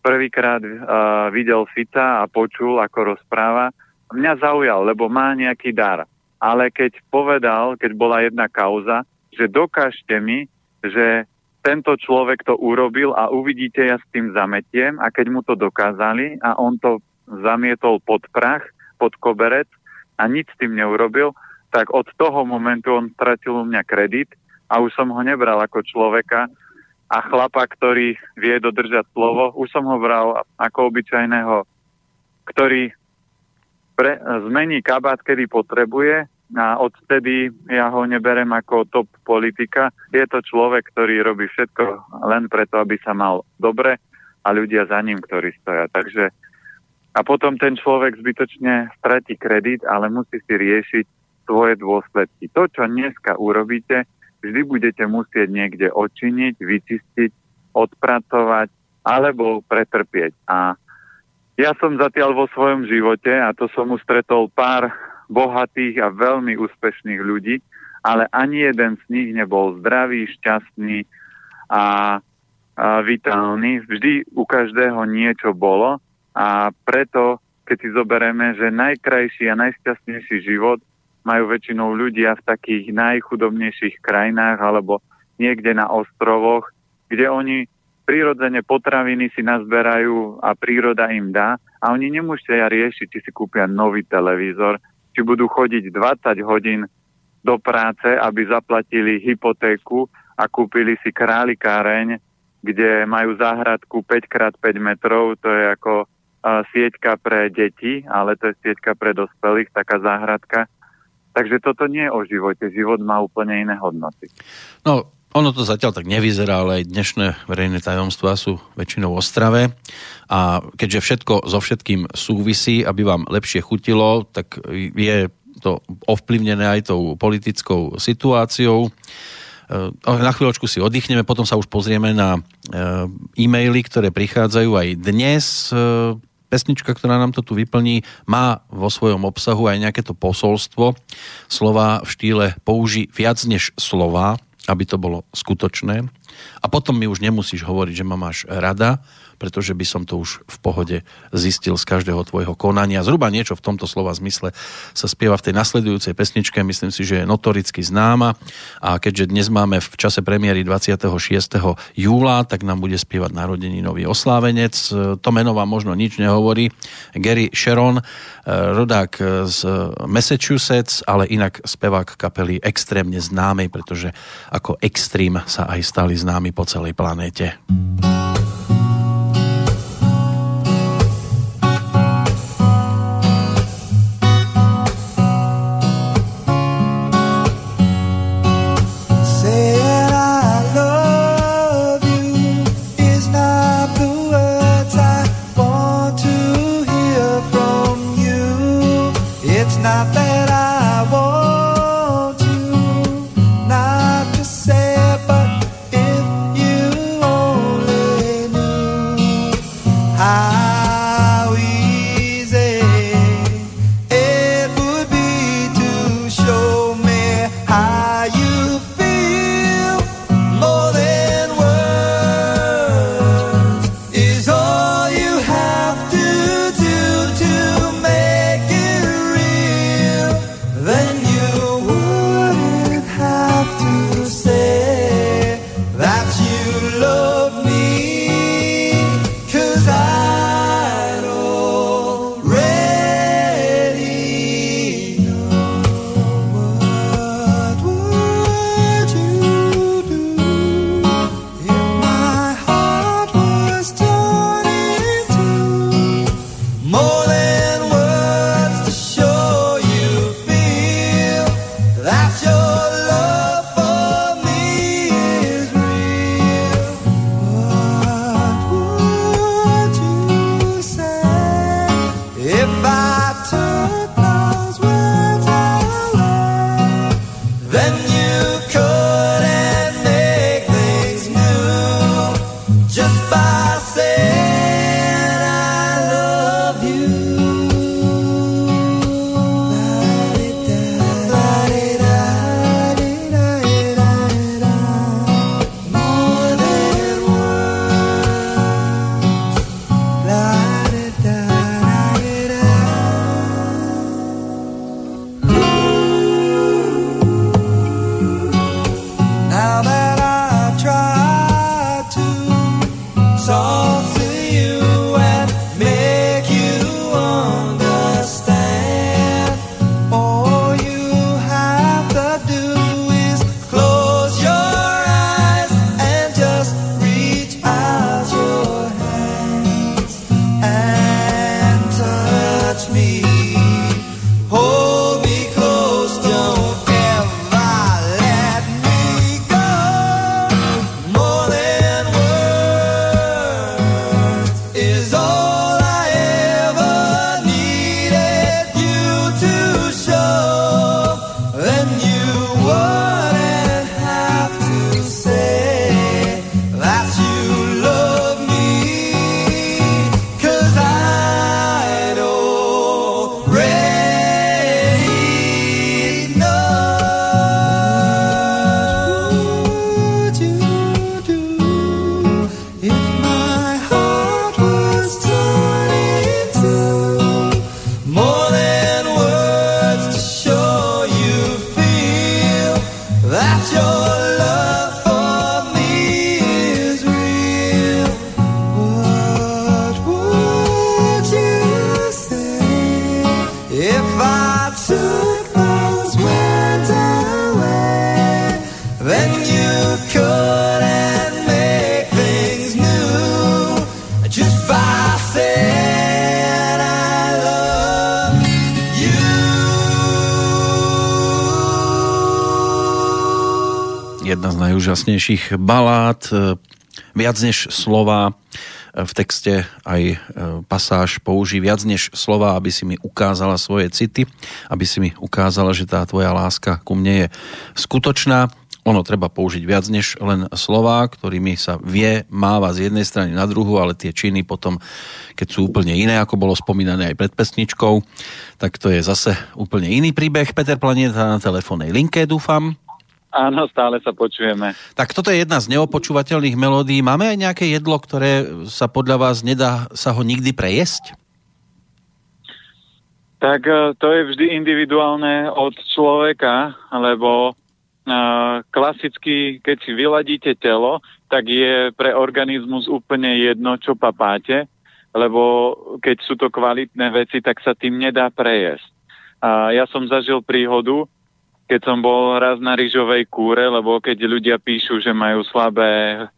prvýkrát uh, videl Fica a počul, ako rozpráva, mňa zaujal, lebo má nejaký dar. Ale keď povedal, keď bola jedna kauza, že dokážte mi, že tento človek to urobil a uvidíte, ja s tým zametiem a keď mu to dokázali a on to zamietol pod prach, pod koberec a nič s tým neurobil, tak od toho momentu on stratil u mňa kredit a už som ho nebral ako človeka a chlapa, ktorý vie dodržať slovo, už som ho bral ako obyčajného, ktorý pre, zmení kabát, kedy potrebuje a odtedy ja ho neberem ako top politika. Je to človek, ktorý robí všetko len preto, aby sa mal dobre a ľudia za ním, ktorí stoja. Takže a potom ten človek zbytočne stratí kredit, ale musí si riešiť svoje dôsledky. To, čo dneska urobíte, vždy budete musieť niekde odčiniť, vyčistiť, odpracovať alebo pretrpieť. A ja som zatiaľ vo svojom živote, a to som už stretol pár bohatých a veľmi úspešných ľudí, ale ani jeden z nich nebol zdravý, šťastný a, a vitálny. Vždy u každého niečo bolo a preto, keď si zoberieme, že najkrajší a najšťastnejší život majú väčšinou ľudia v takých najchudobnejších krajinách alebo niekde na ostrovoch, kde oni prírodzene potraviny si nazberajú a príroda im dá a oni nemusia riešiť, či si kúpia nový televízor, či budú chodiť 20 hodín do práce, aby zaplatili hypotéku a kúpili si králikáreň, kde majú záhradku 5x5 metrov, to je ako sieťka pre deti, ale to je sieťka pre dospelých, taká záhradka. Takže toto nie je o živote. Život má úplne iné hodnoty. No, ono to zatiaľ tak nevyzerá, ale aj dnešné verejné tajomstvá sú väčšinou ostravé a keďže všetko so všetkým súvisí, aby vám lepšie chutilo, tak je to ovplyvnené aj tou politickou situáciou. E, na chvíľočku si oddychneme, potom sa už pozrieme na e, e-maily, ktoré prichádzajú aj dnes. Pesnička, ktorá nám to tu vyplní, má vo svojom obsahu aj nejaké to posolstvo. Slova v štýle použi viac než slova, aby to bolo skutočné. a potom mi už nemusíš hovoriť, že ma máš rada, pretože by som to už v pohode zistil z každého tvojho konania. Zhruba niečo v tomto slova zmysle sa spieva v tej nasledujúcej pesničke, myslím si, že je notoricky známa a keďže dnes máme v čase premiéry 26. júla, tak nám bude spievať nový oslávenec. To meno vám možno nič nehovorí. Gary Sharon, eh, rodák z Massachusetts, ale inak spevák kapely extrémne známej, pretože ako Extreme sa aj stali známi po celej planéte. Najúžasnejších balád, e, viac než slova, e, v texte aj e, pasáž použí viac než slova, aby si mi ukázala svoje city, aby si mi ukázala, že tá tvoja láska ku mne je skutočná. Ono treba použiť viac než len slova, ktorými sa vie, máva z jednej strany na druhú, ale tie činy potom, keď sú úplne iné, ako bolo spomínané aj pred pesničkou, tak to je zase úplne iný príbeh. Peter Planeta na telefónnej linke, dúfam. Áno, stále sa počujeme. Tak toto je jedna z neopočúvateľných melódií. Máme aj nejaké jedlo, ktoré sa podľa vás nedá sa ho nikdy prejesť? Tak e, to je vždy individuálne od človeka, lebo uh, klasicky, keď si vyladíte telo, tak je pre organizmus úplne jedno, čo papáte, lebo keď sú to kvalitné veci, tak sa tým nedá prejesť. A ja som zažil príhodu, keď som bol raz na rýžovej kúre, lebo keď ľudia píšu, že majú slabé,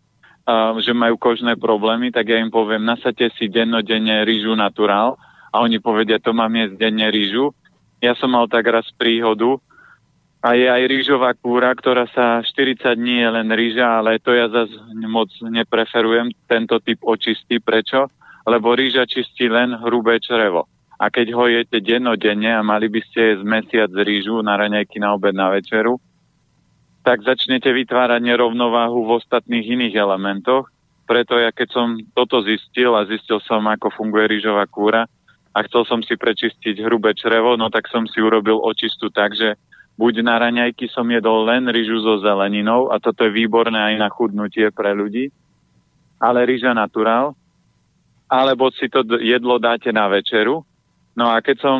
uh, že majú kožné problémy, tak ja im poviem, nasate si dennodenne rýžu naturál a oni povedia, to mám jesť denne rýžu. Ja som mal tak raz príhodu a je aj rýžová kúra, ktorá sa 40 dní je len rýža, ale to ja zase moc nepreferujem, tento typ očistí. Prečo? Lebo rýža čistí len hrubé črevo a keď ho jete dennodenne a mali by ste jesť mesiac rýžu na raňajky, na obed, na večeru, tak začnete vytvárať nerovnováhu v ostatných iných elementoch. Preto ja keď som toto zistil a zistil som, ako funguje rýžová kúra a chcel som si prečistiť hrubé črevo, no tak som si urobil očistu tak, že buď na raňajky som jedol len rýžu so zeleninou a toto je výborné aj na chudnutie pre ľudí, ale rýža naturál, alebo si to jedlo dáte na večeru No a keď som,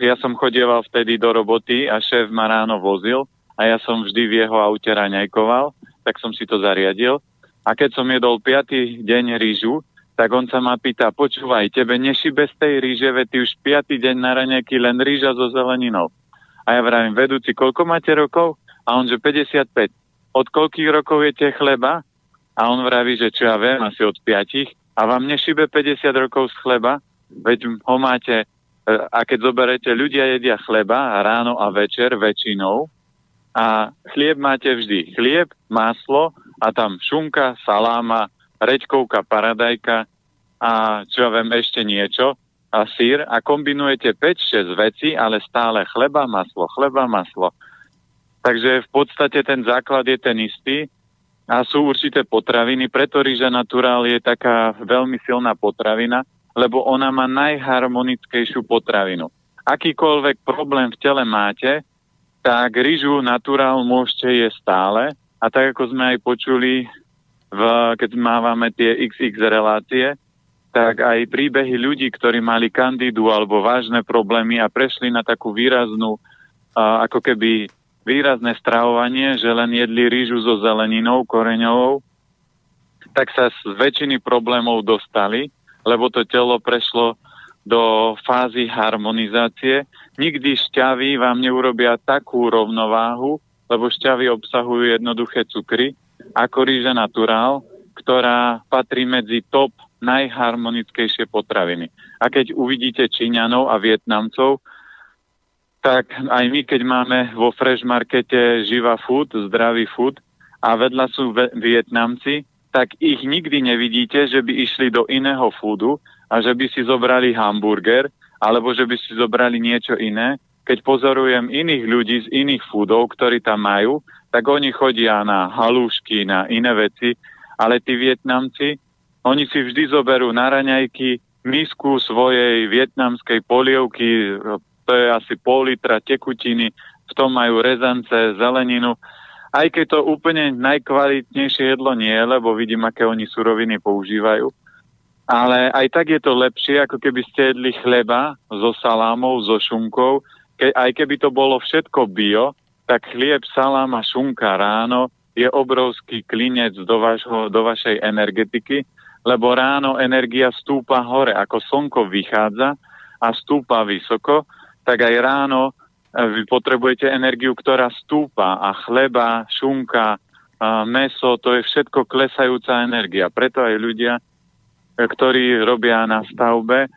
ja som chodieval vtedy do roboty a šéf ma ráno vozil a ja som vždy v jeho aute raňajkoval, tak som si to zariadil. A keď som jedol piatý deň rýžu, tak on sa ma pýta, počúvaj, tebe nešibe z tej ríže, veď ty už piatý deň na raňajky len rýža so zeleninou. A ja vravím, vedúci, koľko máte rokov? A on, že 55. Od koľkých rokov jete chleba? A on vraví, že čo ja viem, asi od 5. A vám nešibe 50 rokov z chleba? Veď ho máte a keď zoberete, ľudia jedia chleba ráno a večer väčšinou a chlieb máte vždy. Chlieb, maslo a tam šunka, saláma, reďkovka, paradajka a čo ja viem, ešte niečo a sír a kombinujete 5-6 veci, ale stále chleba, maslo, chleba, maslo. Takže v podstate ten základ je ten istý a sú určité potraviny, preto rýža naturál je taká veľmi silná potravina, lebo ona má najharmonickejšiu potravinu. Akýkoľvek problém v tele máte, tak rýžu naturál môžete jesť stále a tak ako sme aj počuli, v, keď mávame tie XX relácie, tak aj príbehy ľudí, ktorí mali kandidu alebo vážne problémy a prešli na takú výraznú, ako keby výrazné stravovanie, že len jedli rýžu so zeleninou, koreňovou, tak sa z väčšiny problémov dostali lebo to telo prešlo do fázy harmonizácie. Nikdy šťavy vám neurobia takú rovnováhu, lebo šťavy obsahujú jednoduché cukry, ako ríža naturál, ktorá patrí medzi top najharmonickejšie potraviny. A keď uvidíte Číňanov a Vietnamcov, tak aj my, keď máme vo Fresh Markete Živa Food, zdravý food, a vedľa sú Vietnamci, tak ich nikdy nevidíte, že by išli do iného foodu a že by si zobrali hamburger alebo že by si zobrali niečo iné. Keď pozorujem iných ľudí z iných foodov, ktorí tam majú, tak oni chodia na halúšky, na iné veci, ale tí Vietnamci, oni si vždy zoberú na raňajky misku svojej vietnamskej polievky, to je asi pol litra tekutiny, v tom majú rezance, zeleninu aj keď to úplne najkvalitnejšie jedlo nie lebo vidím, aké oni suroviny používajú. Ale aj tak je to lepšie, ako keby ste jedli chleba so salámou, so šunkou. Ke, aj keby to bolo všetko bio, tak chlieb, salám a šunka ráno je obrovský klinec do, vašho, do vašej energetiky, lebo ráno energia stúpa hore, ako slnko vychádza a stúpa vysoko, tak aj ráno vy potrebujete energiu, ktorá stúpa a chleba, šunka, meso, to je všetko klesajúca energia. Preto aj ľudia, ktorí robia na stavbe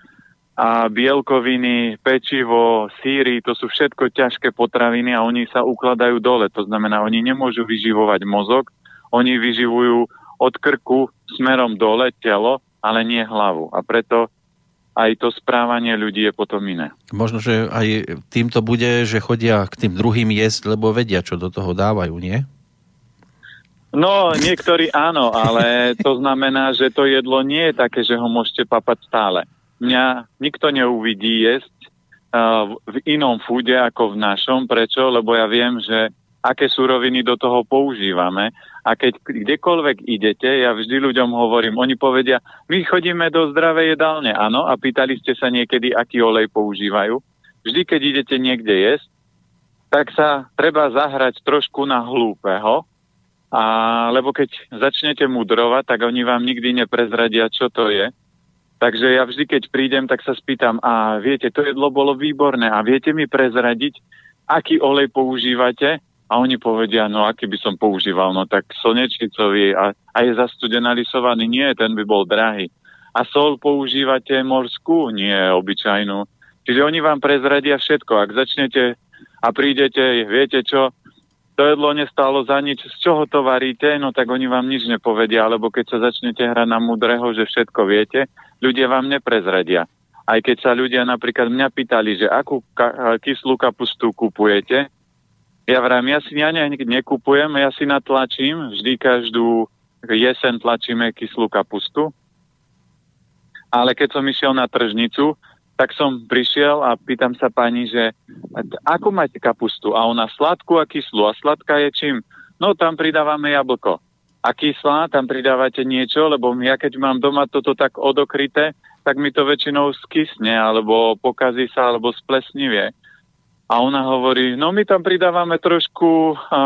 a bielkoviny, pečivo, síry, to sú všetko ťažké potraviny a oni sa ukladajú dole. To znamená, oni nemôžu vyživovať mozog, oni vyživujú od krku smerom dole telo, ale nie hlavu. A preto aj to správanie ľudí je potom iné. Možno, že aj týmto bude, že chodia k tým druhým jesť, lebo vedia, čo do toho dávajú, nie? No, niektorí áno, ale to znamená, že to jedlo nie je také, že ho môžete papať stále. Mňa nikto neuvidí jesť uh, v inom fúde ako v našom. Prečo? Lebo ja viem, že aké suroviny do toho používame. A keď kdekoľvek idete, ja vždy ľuďom hovorím, oni povedia, my chodíme do zdravej jedálne, áno, a pýtali ste sa niekedy, aký olej používajú. Vždy, keď idete niekde jesť, tak sa treba zahrať trošku na hlúpeho, a, lebo keď začnete mudrovať, tak oni vám nikdy neprezradia, čo to je. Takže ja vždy, keď prídem, tak sa spýtam, a viete, to jedlo bolo výborné a viete mi prezradiť, aký olej používate? A oni povedia, no aký by som používal, no tak slnečnicový a, a je zastudená lisovaný, nie, ten by bol drahý. A sol používate morskú, nie obyčajnú. Čiže oni vám prezradia všetko. Ak začnete a prídete, viete čo, to jedlo nestalo za nič, z čoho to varíte, no tak oni vám nič nepovedia, alebo keď sa začnete hrať na múdreho, že všetko viete, ľudia vám neprezradia. Aj keď sa ľudia napríklad mňa pýtali, že akú ka- kyslú kapustu kupujete, ja vrám, ja si ja ne, nekupujem, ja si natlačím, vždy každú jesen tlačíme kyslú kapustu. Ale keď som išiel na tržnicu, tak som prišiel a pýtam sa pani, že ako máte kapustu? A ona sladkú a kyslú. A sladká je čím? No tam pridávame jablko. A kyslá, tam pridávate niečo, lebo ja keď mám doma toto tak odokryté, tak mi to väčšinou skysne, alebo pokazí sa, alebo splesnivie. A ona hovorí, no my tam pridávame trošku, a, a,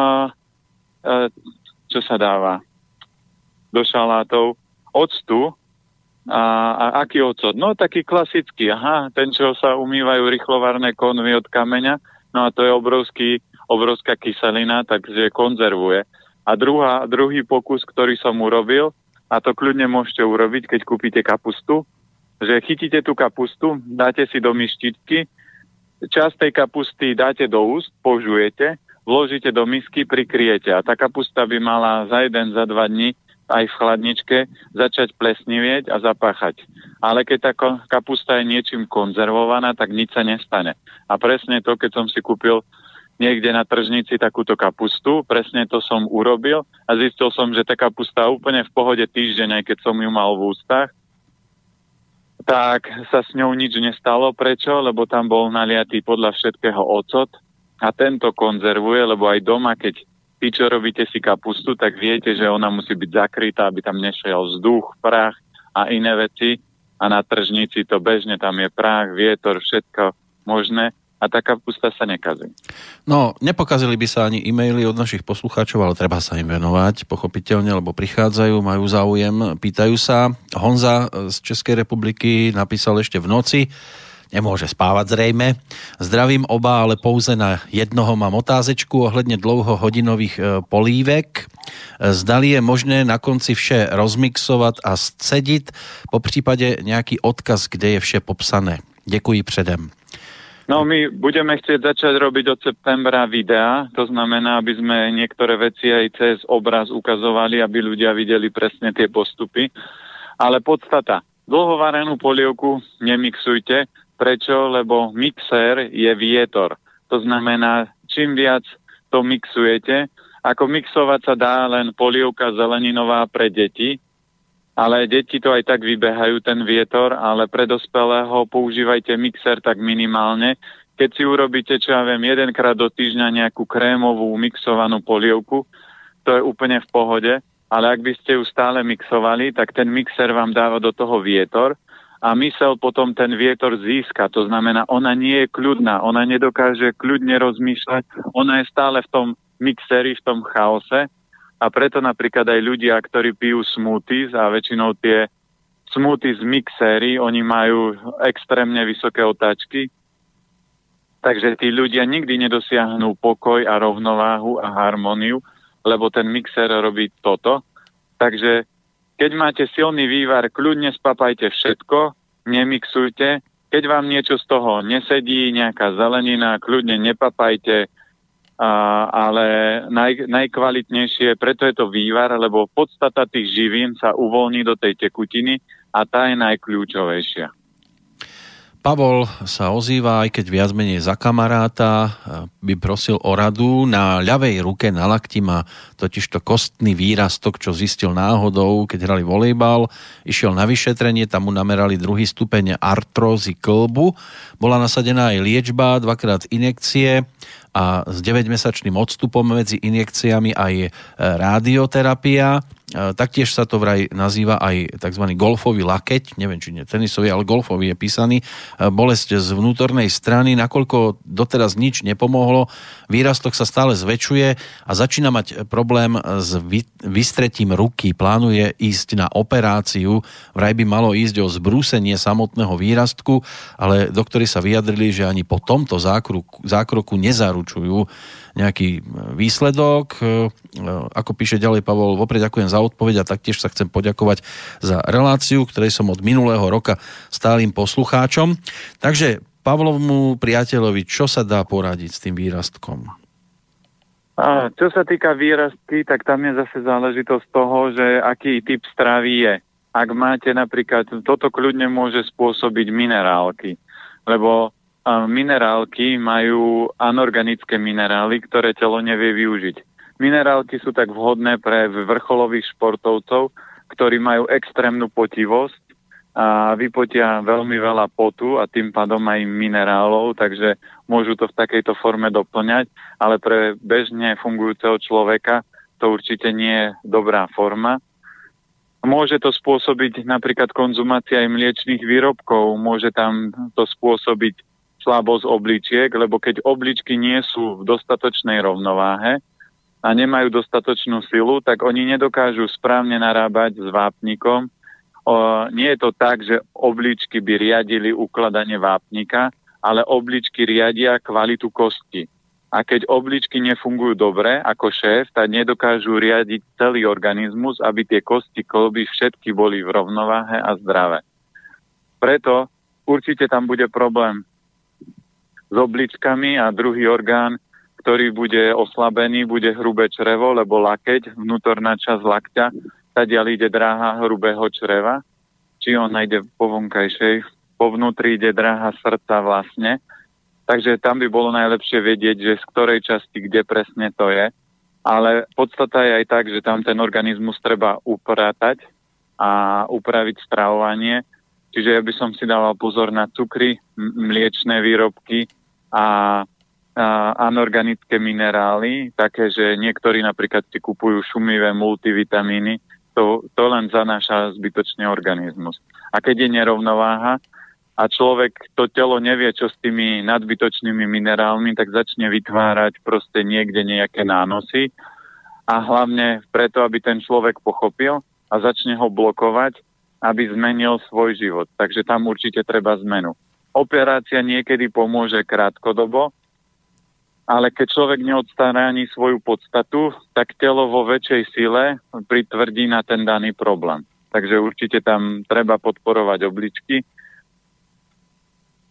čo sa dáva, do šalátov, octu. A, a aký ocot? No taký klasický, aha, ten, čo sa umývajú rýchlovarné konvy od kameňa, no a to je obrovský, obrovská kyselina, takže konzervuje. A druhá, druhý pokus, ktorý som urobil, a to kľudne môžete urobiť, keď kúpite kapustu, že chytíte tú kapustu, dáte si do myštičky, časť tej kapusty dáte do úst, požujete, vložíte do misky, prikriete a tá kapusta by mala za jeden, za dva dní aj v chladničke začať plesnivieť a zapáchať. Ale keď tá kapusta je niečím konzervovaná, tak nič sa nestane. A presne to, keď som si kúpil niekde na tržnici takúto kapustu, presne to som urobil a zistil som, že tá kapusta úplne v pohode týždeň, aj keď som ju mal v ústach, tak sa s ňou nič nestalo. Prečo? Lebo tam bol naliatý podľa všetkého ocot a tento konzervuje, lebo aj doma, keď ty, čo robíte si kapustu, tak viete, že ona musí byť zakrytá, aby tam nešiel vzduch, prach a iné veci. A na tržnici to bežne, tam je prach, vietor, všetko možné a tá kapusta sa nekazí. No, nepokazili by sa ani e-maily od našich poslucháčov, ale treba sa im venovať, pochopiteľne, lebo prichádzajú, majú záujem, pýtajú sa. Honza z Českej republiky napísal ešte v noci, nemôže spávať zrejme. Zdravím oba, ale pouze na jednoho mám otázečku ohledne dlouhohodinových e, polívek. Zdali je možné na konci vše rozmixovat a scedit, po případě nějaký odkaz, kde je vše popsané. Děkuji předem. No my budeme chcieť začať robiť od septembra videa, to znamená, aby sme niektoré veci aj cez obraz ukazovali, aby ľudia videli presne tie postupy. Ale podstata, dlhovarenú polievku nemixujte. Prečo? Lebo mixér je vietor. To znamená, čím viac to mixujete, ako mixovať sa dá len polievka zeleninová pre deti, ale deti to aj tak vybehajú, ten vietor, ale pre dospelého používajte mixer tak minimálne. Keď si urobíte, čo ja viem, jedenkrát do týždňa nejakú krémovú mixovanú polievku, to je úplne v pohode, ale ak by ste ju stále mixovali, tak ten mixer vám dáva do toho vietor a mysel potom ten vietor získa. To znamená, ona nie je kľudná, ona nedokáže kľudne rozmýšľať, ona je stále v tom mixeri, v tom chaose a preto napríklad aj ľudia, ktorí pijú smoothies a väčšinou tie smoothies mixéry, oni majú extrémne vysoké otáčky, takže tí ľudia nikdy nedosiahnu pokoj a rovnováhu a harmóniu, lebo ten mixer robí toto. Takže keď máte silný vývar, kľudne spapajte všetko, nemixujte. Keď vám niečo z toho nesedí, nejaká zelenina, kľudne nepapajte, a, ale naj, najkvalitnejšie, preto je to vývar, lebo podstata tých živín sa uvoľní do tej tekutiny a tá je najkľúčovejšia. Pavol sa ozýva, aj keď viac menej za kamaráta, by prosil o radu. Na ľavej ruke, na lakti má totižto kostný výrastok, čo zistil náhodou, keď hrali volejbal. Išiel na vyšetrenie, tam mu namerali druhý stupeň artrózy klbu. Bola nasadená aj liečba, dvakrát inekcie a s 9-mesačným odstupom medzi injekciami aj e, rádioterapia. E, taktiež sa to vraj nazýva aj tzv. golfový lakeť, neviem či nie tenisový, ale golfový je písaný. E, bolesť z vnútornej strany, nakoľko doteraz nič nepomohlo, výrastok sa stále zväčšuje a začína mať problém s vystretím ruky. Plánuje ísť na operáciu, vraj by malo ísť o zbrúsenie samotného výrastku, ale doktori sa vyjadrili, že ani po tomto zákroku, zákroku nezaručujú nejaký výsledok. Ako píše ďalej Pavol, vopred ďakujem za odpoveď a taktiež sa chcem poďakovať za reláciu, ktorej som od minulého roka stálym poslucháčom. Takže Pavlovmu priateľovi, čo sa dá poradiť s tým výrastkom? A čo sa týka výrastky, tak tam je zase záležitosť toho, že aký typ stravy je. Ak máte napríklad, toto kľudne môže spôsobiť minerálky, lebo minerálky majú anorganické minerály, ktoré telo nevie využiť. Minerálky sú tak vhodné pre vrcholových športovcov, ktorí majú extrémnu potivosť a vypotia veľmi veľa potu a tým pádom aj minerálov, takže môžu to v takejto forme doplňať, ale pre bežne fungujúceho človeka to určite nie je dobrá forma. Môže to spôsobiť napríklad konzumácia aj mliečných výrobkov, môže tam to spôsobiť slabosť obličiek, lebo keď obličky nie sú v dostatočnej rovnováhe, a nemajú dostatočnú silu, tak oni nedokážu správne narábať s vápnikom. O, nie je to tak, že obličky by riadili ukladanie vápnika, ale obličky riadia kvalitu kosti. A keď obličky nefungujú dobre ako šéf, tak nedokážu riadiť celý organizmus, aby tie kosti kolby všetky boli v rovnováhe a zdravé. Preto určite tam bude problém s obličkami a druhý orgán ktorý bude oslabený, bude hrubé črevo, lebo lakeť, vnútorná časť lakťa, tadiaľ ide dráha hrubého čreva, či on ide po vonkajšej, po vnútri ide dráha srdca vlastne. Takže tam by bolo najlepšie vedieť, že z ktorej časti, kde presne to je. Ale podstata je aj tak, že tam ten organizmus treba upratať a upraviť stravovanie. Čiže ja by som si dával pozor na cukry, mliečné výrobky a anorganické minerály, také, že niektorí napríklad si kupujú šumivé multivitamíny, to, to len zanáša zbytočne organizmus. A keď je nerovnováha a človek to telo nevie, čo s tými nadbytočnými minerálmi, tak začne vytvárať proste niekde nejaké nánosy a hlavne preto, aby ten človek pochopil a začne ho blokovať, aby zmenil svoj život. Takže tam určite treba zmenu. Operácia niekedy pomôže krátkodobo, ale keď človek neodstráni svoju podstatu, tak telo vo väčšej sile pritvrdí na ten daný problém. Takže určite tam treba podporovať obličky.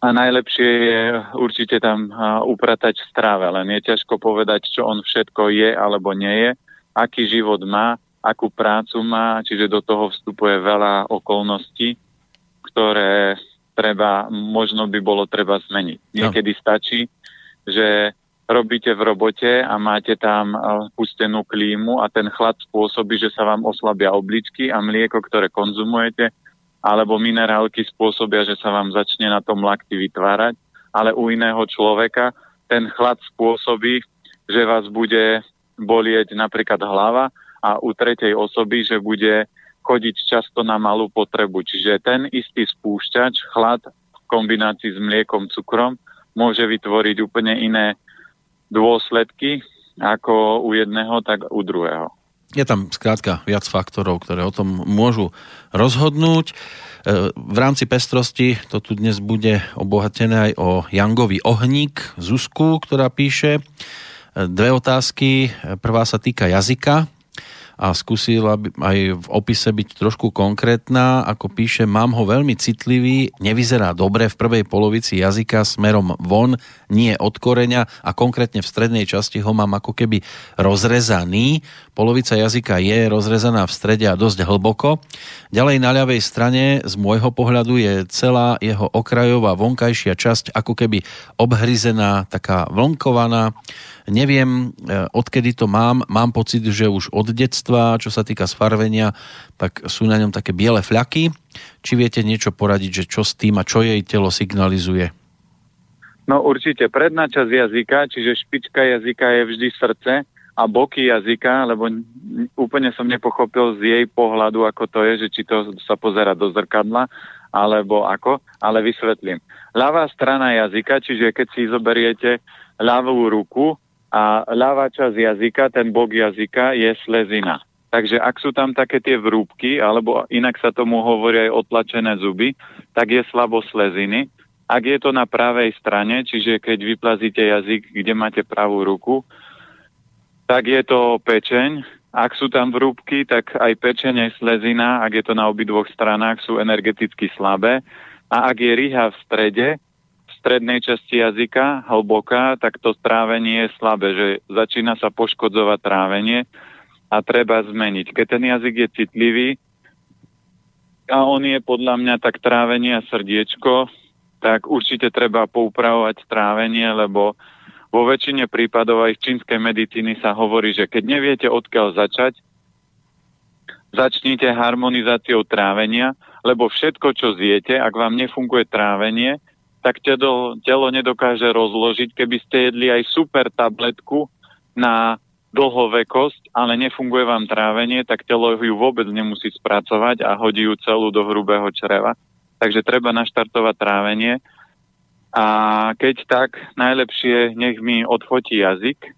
A najlepšie je určite tam upratať v stráve, len je ťažko povedať, čo on všetko je alebo nie je, aký život má, akú prácu má, čiže do toho vstupuje veľa okolností, ktoré treba, možno by bolo treba zmeniť. No. Niekedy stačí, že robíte v robote a máte tam pustenú klímu a ten chlad spôsobí, že sa vám oslabia obličky a mlieko, ktoré konzumujete, alebo minerálky spôsobia, že sa vám začne na tom lakti vytvárať, ale u iného človeka ten chlad spôsobí, že vás bude bolieť napríklad hlava a u tretej osoby, že bude chodiť často na malú potrebu. Čiže ten istý spúšťač, chlad v kombinácii s mliekom, cukrom, môže vytvoriť úplne iné dôsledky ako u jedného, tak u druhého. Je tam skrátka viac faktorov, ktoré o tom môžu rozhodnúť. E, v rámci pestrosti to tu dnes bude obohatené aj o Jangovi Ohník Zuzku, ktorá píše e, dve otázky. Prvá sa týka jazyka a skúsila aj v opise byť trošku konkrétna, ako píše, mám ho veľmi citlivý, nevyzerá dobre v prvej polovici jazyka smerom von, nie od koreňa a konkrétne v strednej časti ho mám ako keby rozrezaný. Polovica jazyka je rozrezaná v strede a dosť hlboko. Ďalej na ľavej strane z môjho pohľadu je celá jeho okrajová vonkajšia časť ako keby obhryzená, taká vlnkovaná Neviem, e, odkedy to mám. Mám pocit, že už od detstva, čo sa týka sfarvenia, tak sú na ňom také biele fľaky. Či viete niečo poradiť, že čo s tým a čo jej telo signalizuje? No určite predná časť jazyka, čiže špička jazyka je vždy srdce a boky jazyka, lebo úplne som nepochopil z jej pohľadu, ako to je, že či to sa pozera do zrkadla, alebo ako, ale vysvetlím. Ľavá strana jazyka, čiže keď si zoberiete ľavú ruku a ľavá časť jazyka, ten bok jazyka je slezina. Takže ak sú tam také tie vrúbky, alebo inak sa tomu hovorí aj otlačené zuby, tak je slabo sleziny. Ak je to na pravej strane, čiže keď vyplazíte jazyk, kde máte pravú ruku, tak je to pečeň. Ak sú tam vrúbky, tak aj pečeň aj slezina, ak je to na obidvoch stranách, sú energeticky slabé. A ak je rýha v strede, strednej časti jazyka, hlboká, tak to trávenie je slabé, že začína sa poškodzovať trávenie a treba zmeniť. Keď ten jazyk je citlivý a on je podľa mňa tak trávenie a srdiečko, tak určite treba poupravovať trávenie, lebo vo väčšine prípadov aj v čínskej medicíny sa hovorí, že keď neviete odkiaľ začať, začnite harmonizáciou trávenia, lebo všetko, čo zjete, ak vám nefunguje trávenie, tak telo, telo nedokáže rozložiť. Keby ste jedli aj super tabletku na dlhovekosť, ale nefunguje vám trávenie, tak telo ju vôbec nemusí spracovať a hodí ju celú do hrubého čreva. Takže treba naštartovať trávenie. A keď tak, najlepšie nech mi odfotí jazyk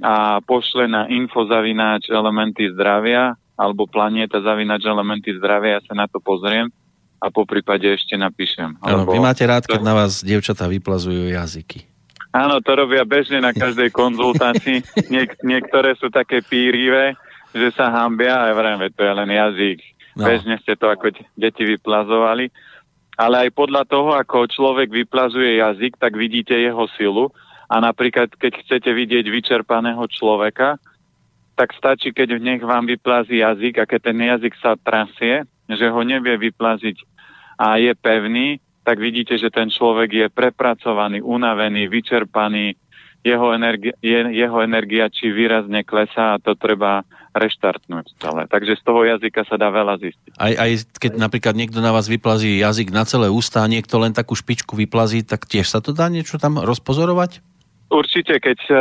a pošle na infozavináč elementy zdravia alebo planieta zavinač elementy zdravia, ja sa na to pozriem a po prípade ešte napíšem. Áno, vy máte rád, keď na vás dievčatá vyplazujú jazyky. Áno, to robia bežne na každej <laughs> konzultácii. Niek- niektoré sú také pírivé, že sa hambia a vrajme, to je len jazyk. No. Bežne ste to ako deti vyplazovali. Ale aj podľa toho, ako človek vyplazuje jazyk, tak vidíte jeho silu. A napríklad, keď chcete vidieť vyčerpaného človeka, tak stačí, keď nech vám vyplazí jazyk a keď ten jazyk sa trasie, že ho nevie vyplaziť a je pevný, tak vidíte, že ten človek je prepracovaný, unavený, vyčerpaný, jeho, energi- je, jeho energia či výrazne klesá a to treba reštartnúť celé. Takže z toho jazyka sa dá veľa zistiť. Aj, aj keď napríklad niekto na vás vyplazí jazyk na celé ústa a niekto len takú špičku vyplazí, tak tiež sa to dá niečo tam rozpozorovať? Určite, keď uh,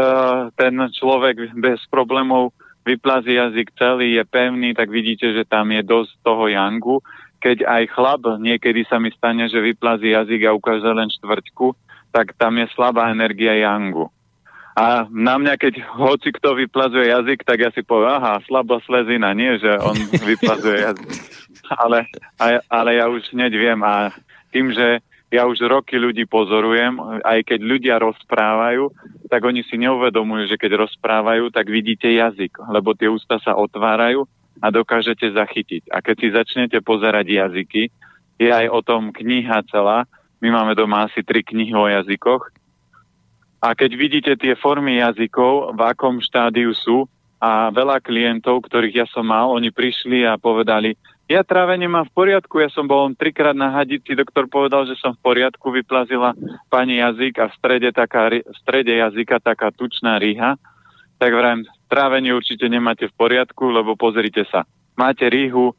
ten človek bez problémov vyplazí jazyk celý, je pevný, tak vidíte, že tam je dosť toho jangu keď aj chlap, niekedy sa mi stane, že vyplazí jazyk a ukáže len štvrťku, tak tam je slabá energia jangu. A na mňa, keď hoci kto vyplazuje jazyk, tak ja si poviem, aha, slabá slezina, nie, že on <laughs> vyplazuje jazyk. Ale, ale ja už hneď viem a tým, že ja už roky ľudí pozorujem, aj keď ľudia rozprávajú, tak oni si neuvedomujú, že keď rozprávajú, tak vidíte jazyk, lebo tie ústa sa otvárajú a dokážete zachytiť. A keď si začnete pozerať jazyky, je aj o tom kniha celá. My máme doma asi tri knihy o jazykoch. A keď vidíte tie formy jazykov, v akom štádiu sú, a veľa klientov, ktorých ja som mal, oni prišli a povedali, ja trávenie mám v poriadku, ja som bol trikrát na hadici, doktor povedal, že som v poriadku, vyplazila pani jazyk a v strede, taká, v strede jazyka taká tučná rýha tak vrajím, trávenie určite nemáte v poriadku, lebo pozrite sa, máte rýhu,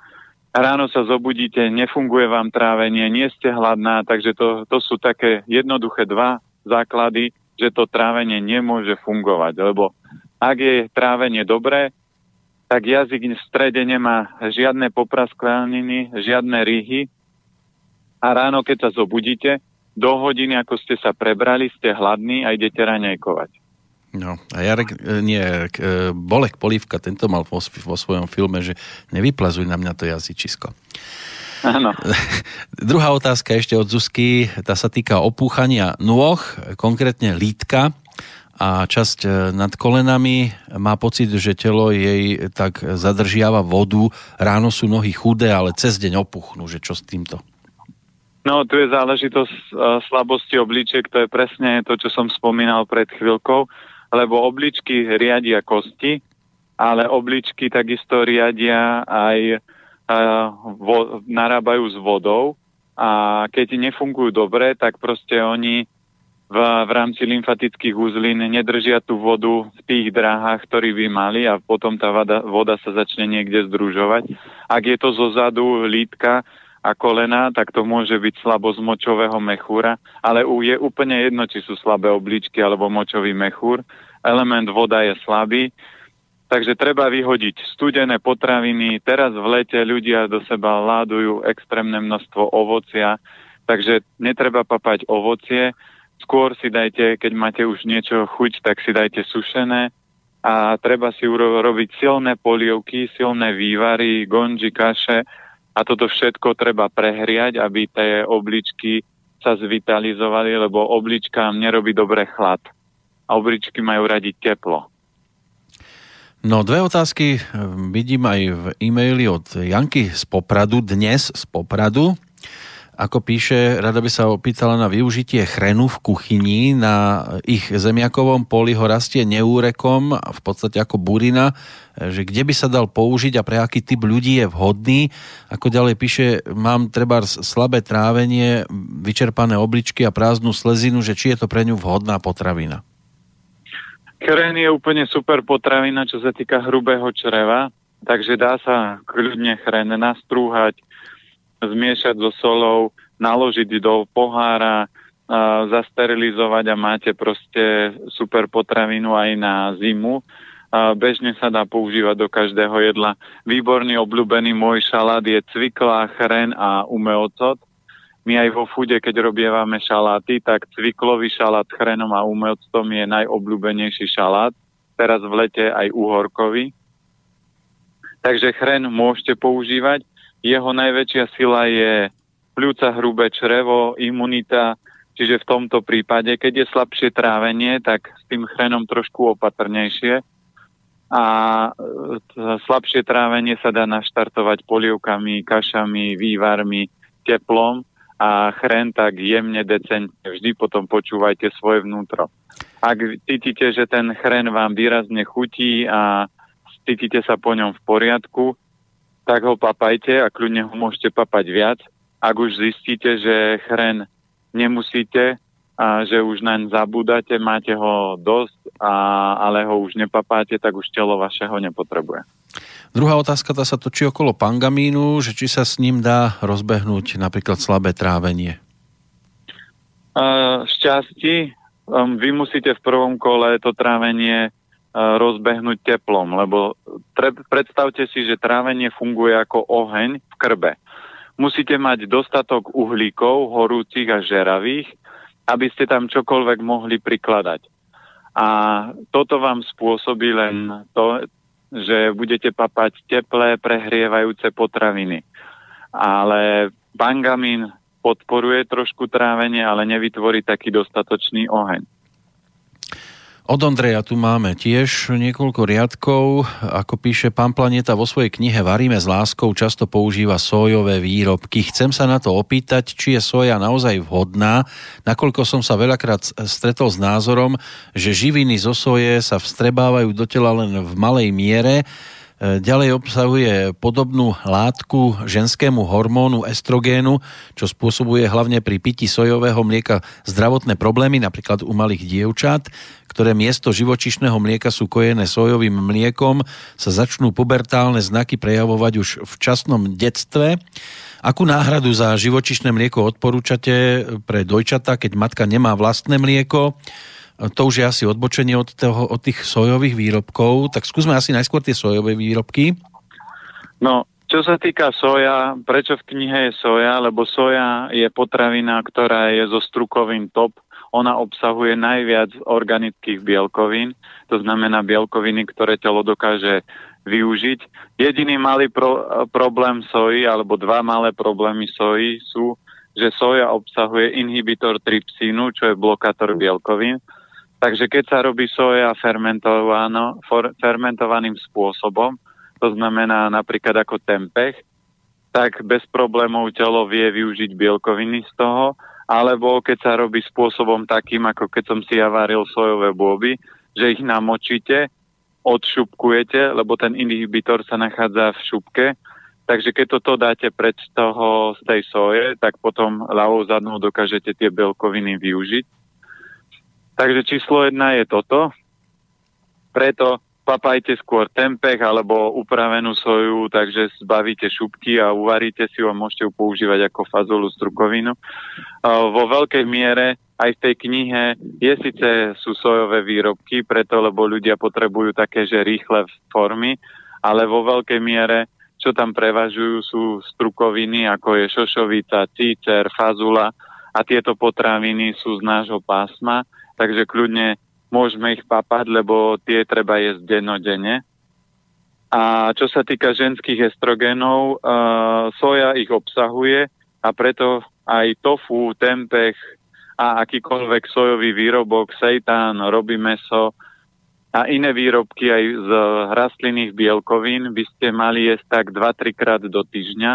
ráno sa zobudíte, nefunguje vám trávenie, nie ste hladná, takže to, to sú také jednoduché dva základy, že to trávenie nemôže fungovať, lebo ak je trávenie dobré, tak jazyk v strede nemá žiadne poprasklaniny, žiadne rýhy a ráno, keď sa zobudíte, do hodiny, ako ste sa prebrali, ste hladní a idete raňajkovať. No a Jarek, e, nie, e, Bolek Polívka, tento mal vo, vo svojom filme, že nevyplazuj na mňa to jazyčisko. Áno. <laughs> Druhá otázka ešte od Zuzky, tá sa týka opúchania nôh, konkrétne lítka a časť e, nad kolenami má pocit, že telo jej tak zadržiava vodu. Ráno sú nohy chudé, ale cez deň opuchnú. Že čo s týmto? No, tu je záležitosť slabosti obličiek, to je presne to, čo som spomínal pred chvíľkou lebo obličky riadia kosti, ale obličky takisto riadia aj uh, vo, narábajú s vodou a keď nefungujú dobre, tak proste oni v, v rámci lymfatických uzlín nedržia tú vodu v tých dráhach, ktorí by mali a potom tá voda, voda sa začne niekde združovať. Ak je to zo zadu lítka, a kolena, tak to môže byť slabosť močového mechúra, ale je úplne jedno, či sú slabé obličky alebo močový mechúr. Element voda je slabý, takže treba vyhodiť studené potraviny. Teraz v lete ľudia do seba ládujú extrémne množstvo ovocia, takže netreba papať ovocie, skôr si dajte, keď máte už niečo chuť, tak si dajte sušené, a treba si urobiť silné polievky, silné vývary, gonži, kaše a toto všetko treba prehriať, aby tie obličky sa zvitalizovali, lebo obličkám nerobí dobre chlad. A obličky majú radi teplo. No dve otázky vidím aj v e-maili od Janky z Popradu, dnes z Popradu. Ako píše, rada by sa opýtala na využitie chrenu v kuchyni. Na ich zemiakovom poli ho rastie neúrekom, v podstate ako burina, že kde by sa dal použiť a pre aký typ ľudí je vhodný. Ako ďalej píše, mám treba slabé trávenie, vyčerpané obličky a prázdnu slezinu, že či je to pre ňu vhodná potravina. Chren je úplne super potravina, čo sa týka hrubého čreva, takže dá sa kľudne chren nastrúhať, zmiešať so solou, naložiť do pohára, zasterilizovať a máte proste super potravinu aj na zimu. Bežne sa dá používať do každého jedla. Výborný obľúbený môj šalát je cviklá, chren a umeocot. My aj vo fude, keď robievame šaláty, tak cviklový šalát chrenom a umeoctom je najobľúbenejší šalát. Teraz v lete aj uhorkový. Takže chren môžete používať jeho najväčšia sila je pľúca, hrubé črevo, imunita, čiže v tomto prípade, keď je slabšie trávenie, tak s tým chrenom trošku opatrnejšie a e, slabšie trávenie sa dá naštartovať polievkami, kašami, vývarmi, teplom a chren tak jemne, decentne. Vždy potom počúvajte svoje vnútro. Ak cítite, že ten chren vám výrazne chutí a cítite sa po ňom v poriadku, tak ho papajte a kľudne ho môžete papať viac. Ak už zistíte, že chren nemusíte a že už naň zabúdate, máte ho dosť, a, ale ho už nepapáte, tak už telo vašeho nepotrebuje. Druhá otázka tá sa točí okolo pangamínu, že či sa s ním dá rozbehnúť napríklad slabé trávenie. šťastí. Um, vy musíte v prvom kole to trávenie rozbehnúť teplom, lebo tre, predstavte si, že trávenie funguje ako oheň v krbe. Musíte mať dostatok uhlíkov, horúcich a žeravých, aby ste tam čokoľvek mohli prikladať. A toto vám spôsobí len to, že budete papať teplé, prehrievajúce potraviny. Ale bangamín podporuje trošku trávenie, ale nevytvorí taký dostatočný oheň. Od Ondreja tu máme tiež niekoľko riadkov. Ako píše pán Planeta vo svojej knihe Varíme s láskou často používa sojové výrobky. Chcem sa na to opýtať, či je soja naozaj vhodná, nakoľko som sa veľakrát stretol s názorom, že živiny zo soje sa vstrebávajú do tela len v malej miere Ďalej obsahuje podobnú látku ženskému hormónu estrogénu, čo spôsobuje hlavne pri pití sojového mlieka zdravotné problémy, napríklad u malých dievčat, ktoré miesto živočišného mlieka sú kojené sojovým mliekom, sa začnú pubertálne znaky prejavovať už v časnom detstve. Akú náhradu za živočišné mlieko odporúčate pre dojčata, keď matka nemá vlastné mlieko? To už je asi odbočenie od, toho, od tých sojových výrobkov, tak skúsme asi najskôr tie sojové výrobky. No, čo sa týka soja, prečo v knihe je soja? Lebo soja je potravina, ktorá je zo strukovým top. Ona obsahuje najviac organických bielkovín, to znamená bielkoviny, ktoré telo dokáže využiť. Jediný malý pro, problém soji, alebo dva malé problémy soji sú, že soja obsahuje inhibitor trypsínu, čo je blokátor bielkovín Takže keď sa robí soja fermentovaným spôsobom, to znamená napríklad ako tempeh, tak bez problémov telo vie využiť bielkoviny z toho, alebo keď sa robí spôsobom takým, ako keď som si ja varil sojové bôby, že ich namočíte, odšupkujete, lebo ten inhibitor sa nachádza v šupke, takže keď toto dáte pred toho z tej soje, tak potom ľavou zadnou dokážete tie bielkoviny využiť Takže číslo jedna je toto. Preto papajte skôr tempeh alebo upravenú soju, takže zbavíte šupky a uvaríte si ju a môžete ju používať ako fazolu strukovinu. Vo veľkej miere aj v tej knihe je síce sú sojové výrobky, preto lebo ľudia potrebujú také, že rýchle formy, ale vo veľkej miere čo tam prevažujú sú strukoviny, ako je šošovica, cícer, fazula a tieto potraviny sú z nášho pásma, takže kľudne môžeme ich papať, lebo tie treba jesť dennodenne. A čo sa týka ženských estrogénov, uh, soja ich obsahuje a preto aj tofu, tempeh a akýkoľvek sojový výrobok, seitan, robí meso a iné výrobky aj z rastlinných bielkovín by ste mali jesť tak 2-3 krát do týždňa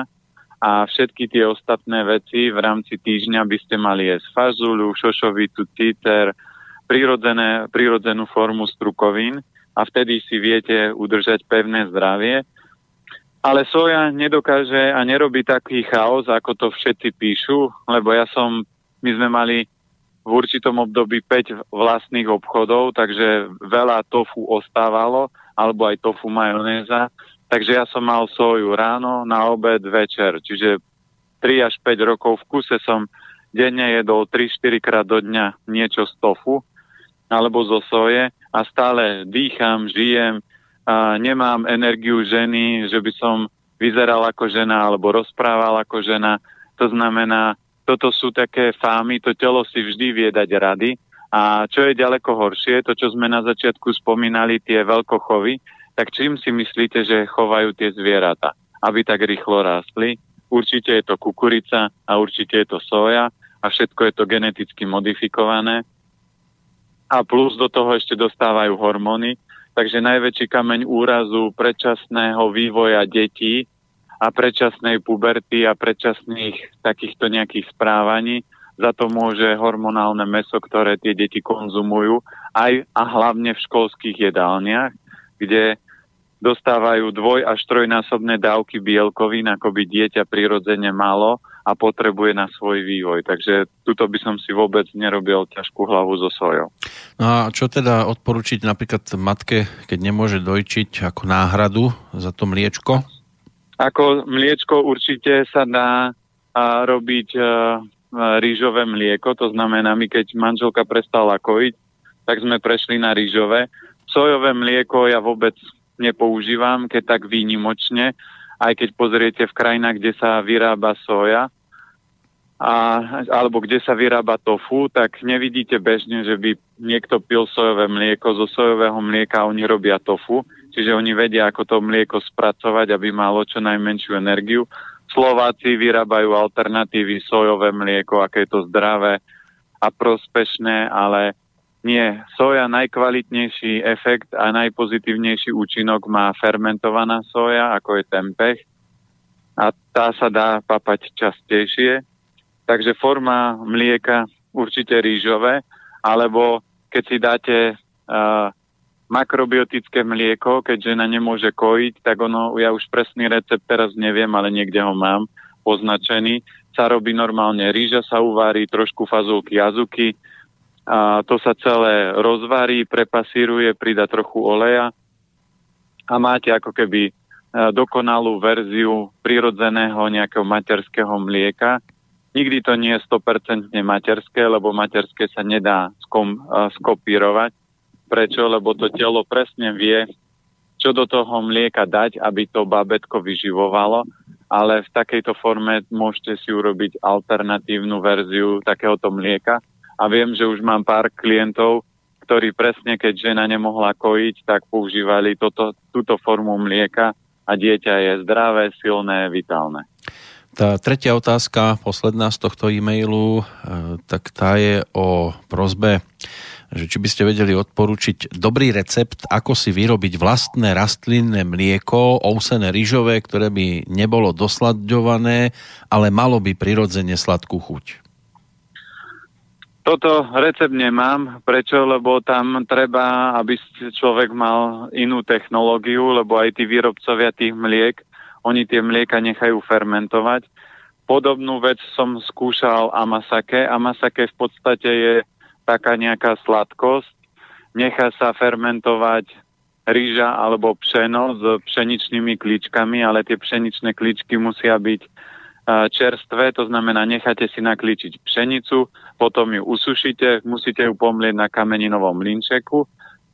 a všetky tie ostatné veci v rámci týždňa by ste mali jesť fazulu, šošovicu, cíter, prirodzené, prirodzenú formu strukovín a vtedy si viete udržať pevné zdravie. Ale soja nedokáže a nerobí taký chaos, ako to všetci píšu, lebo ja som, my sme mali v určitom období 5 vlastných obchodov, takže veľa tofu ostávalo, alebo aj tofu majonéza. Takže ja som mal soju ráno, na obed, večer. Čiže 3 až 5 rokov v kuse som denne jedol 3-4 krát do dňa niečo z tofu alebo zo soje a stále dýcham, žijem, a nemám energiu ženy, že by som vyzeral ako žena alebo rozprával ako žena. To znamená, toto sú také fámy, to telo si vždy vie dať rady. A čo je ďaleko horšie, to, čo sme na začiatku spomínali, tie veľkochovy, tak čím si myslíte, že chovajú tie zvieratá, aby tak rýchlo rástli? Určite je to kukurica a určite je to soja a všetko je to geneticky modifikované a plus do toho ešte dostávajú hormóny. Takže najväčší kameň úrazu predčasného vývoja detí a predčasnej puberty a predčasných takýchto nejakých správaní za to môže hormonálne meso, ktoré tie deti konzumujú, aj a hlavne v školských jedálniach, kde dostávajú dvoj až trojnásobné dávky bielkovín, ako by dieťa prirodzene malo a potrebuje na svoj vývoj. Takže tuto by som si vôbec nerobil ťažkú hlavu so sojou. No a čo teda odporučiť napríklad matke, keď nemôže dojčiť ako náhradu za to mliečko? Ako mliečko určite sa dá a, robiť a, rýžové mlieko, to znamená, my keď manželka prestala kojiť, tak sme prešli na rýžové. Sojové mlieko ja vôbec nepoužívam, keď tak výnimočne, aj keď pozriete v krajinách, kde sa vyrába soja, a, alebo kde sa vyrába tofu, tak nevidíte bežne, že by niekto pil sojové mlieko. Zo sojového mlieka oni robia tofu, čiže oni vedia, ako to mlieko spracovať, aby malo čo najmenšiu energiu. Slováci vyrábajú alternatívy sojové mlieko, aké je to zdravé a prospešné, ale nie. Soja najkvalitnejší efekt a najpozitívnejší účinok má fermentovaná soja, ako je tempeh. A tá sa dá papať častejšie Takže forma mlieka určite rýžové, alebo keď si dáte uh, makrobiotické mlieko, keď žena nemôže kojiť, tak ono, ja už presný recept teraz neviem, ale niekde ho mám označený, sa robí normálne rýža, sa uvarí, trošku fazulky azuky, a to sa celé rozvarí, prepasíruje, prida trochu oleja a máte ako keby dokonalú verziu prirodzeného nejakého materského mlieka, Nikdy to nie je 100% materské, lebo materské sa nedá skom, uh, skopírovať. Prečo? Lebo to telo presne vie, čo do toho mlieka dať, aby to babetko vyživovalo, ale v takejto forme môžete si urobiť alternatívnu verziu takéhoto mlieka. A viem, že už mám pár klientov, ktorí presne, keď žena nemohla kojiť, tak používali toto, túto formu mlieka a dieťa je zdravé, silné, vitálne. Tá tretia otázka, posledná z tohto e-mailu, e, tak tá je o prozbe, že či by ste vedeli odporučiť dobrý recept, ako si vyrobiť vlastné rastlinné mlieko, ousené rýžové, ktoré by nebolo dosladňované, ale malo by prirodzene sladkú chuť. Toto recept nemám. Prečo? Lebo tam treba, aby človek mal inú technológiu, lebo aj tí výrobcovia tých mliek oni tie mlieka nechajú fermentovať. Podobnú vec som skúšal amasake. Amasake v podstate je taká nejaká sladkosť. Nechá sa fermentovať rýža alebo pšeno s pšeničnými klíčkami, ale tie pšeničné klíčky musia byť čerstvé, to znamená necháte si naklíčiť pšenicu, potom ju usušíte, musíte ju pomlieť na kameninovom linčeku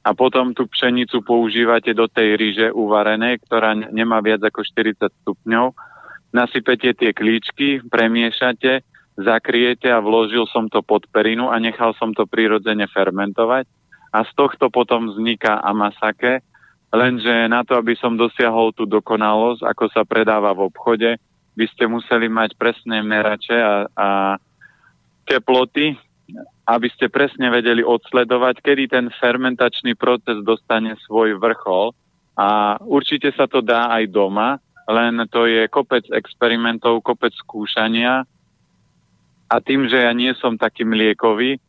a potom tú pšenicu používate do tej ríže uvarenej, ktorá nemá viac ako 40 stupňov. Nasypete tie klíčky, premiešate, zakriete a vložil som to pod perinu a nechal som to prirodzene fermentovať. A z tohto potom vzniká amasake, lenže na to, aby som dosiahol tú dokonalosť, ako sa predáva v obchode, by ste museli mať presné merače a, a teploty, aby ste presne vedeli odsledovať, kedy ten fermentačný proces dostane svoj vrchol. A určite sa to dá aj doma, len to je kopec experimentov, kopec skúšania. A tým, že ja nie som taký mliekový,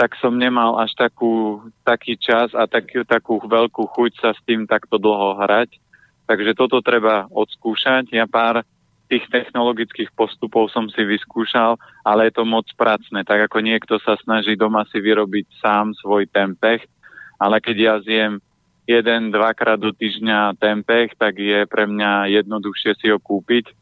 tak som nemal až takú, taký čas a takú, takú veľkú chuť sa s tým takto dlho hrať. Takže toto treba odskúšať. Ja pár tých technologických postupov som si vyskúšal, ale je to moc pracné. Tak ako niekto sa snaží doma si vyrobiť sám svoj tempeh, ale keď ja zjem jeden, dvakrát do týždňa tempeh, tak je pre mňa jednoduchšie si ho kúpiť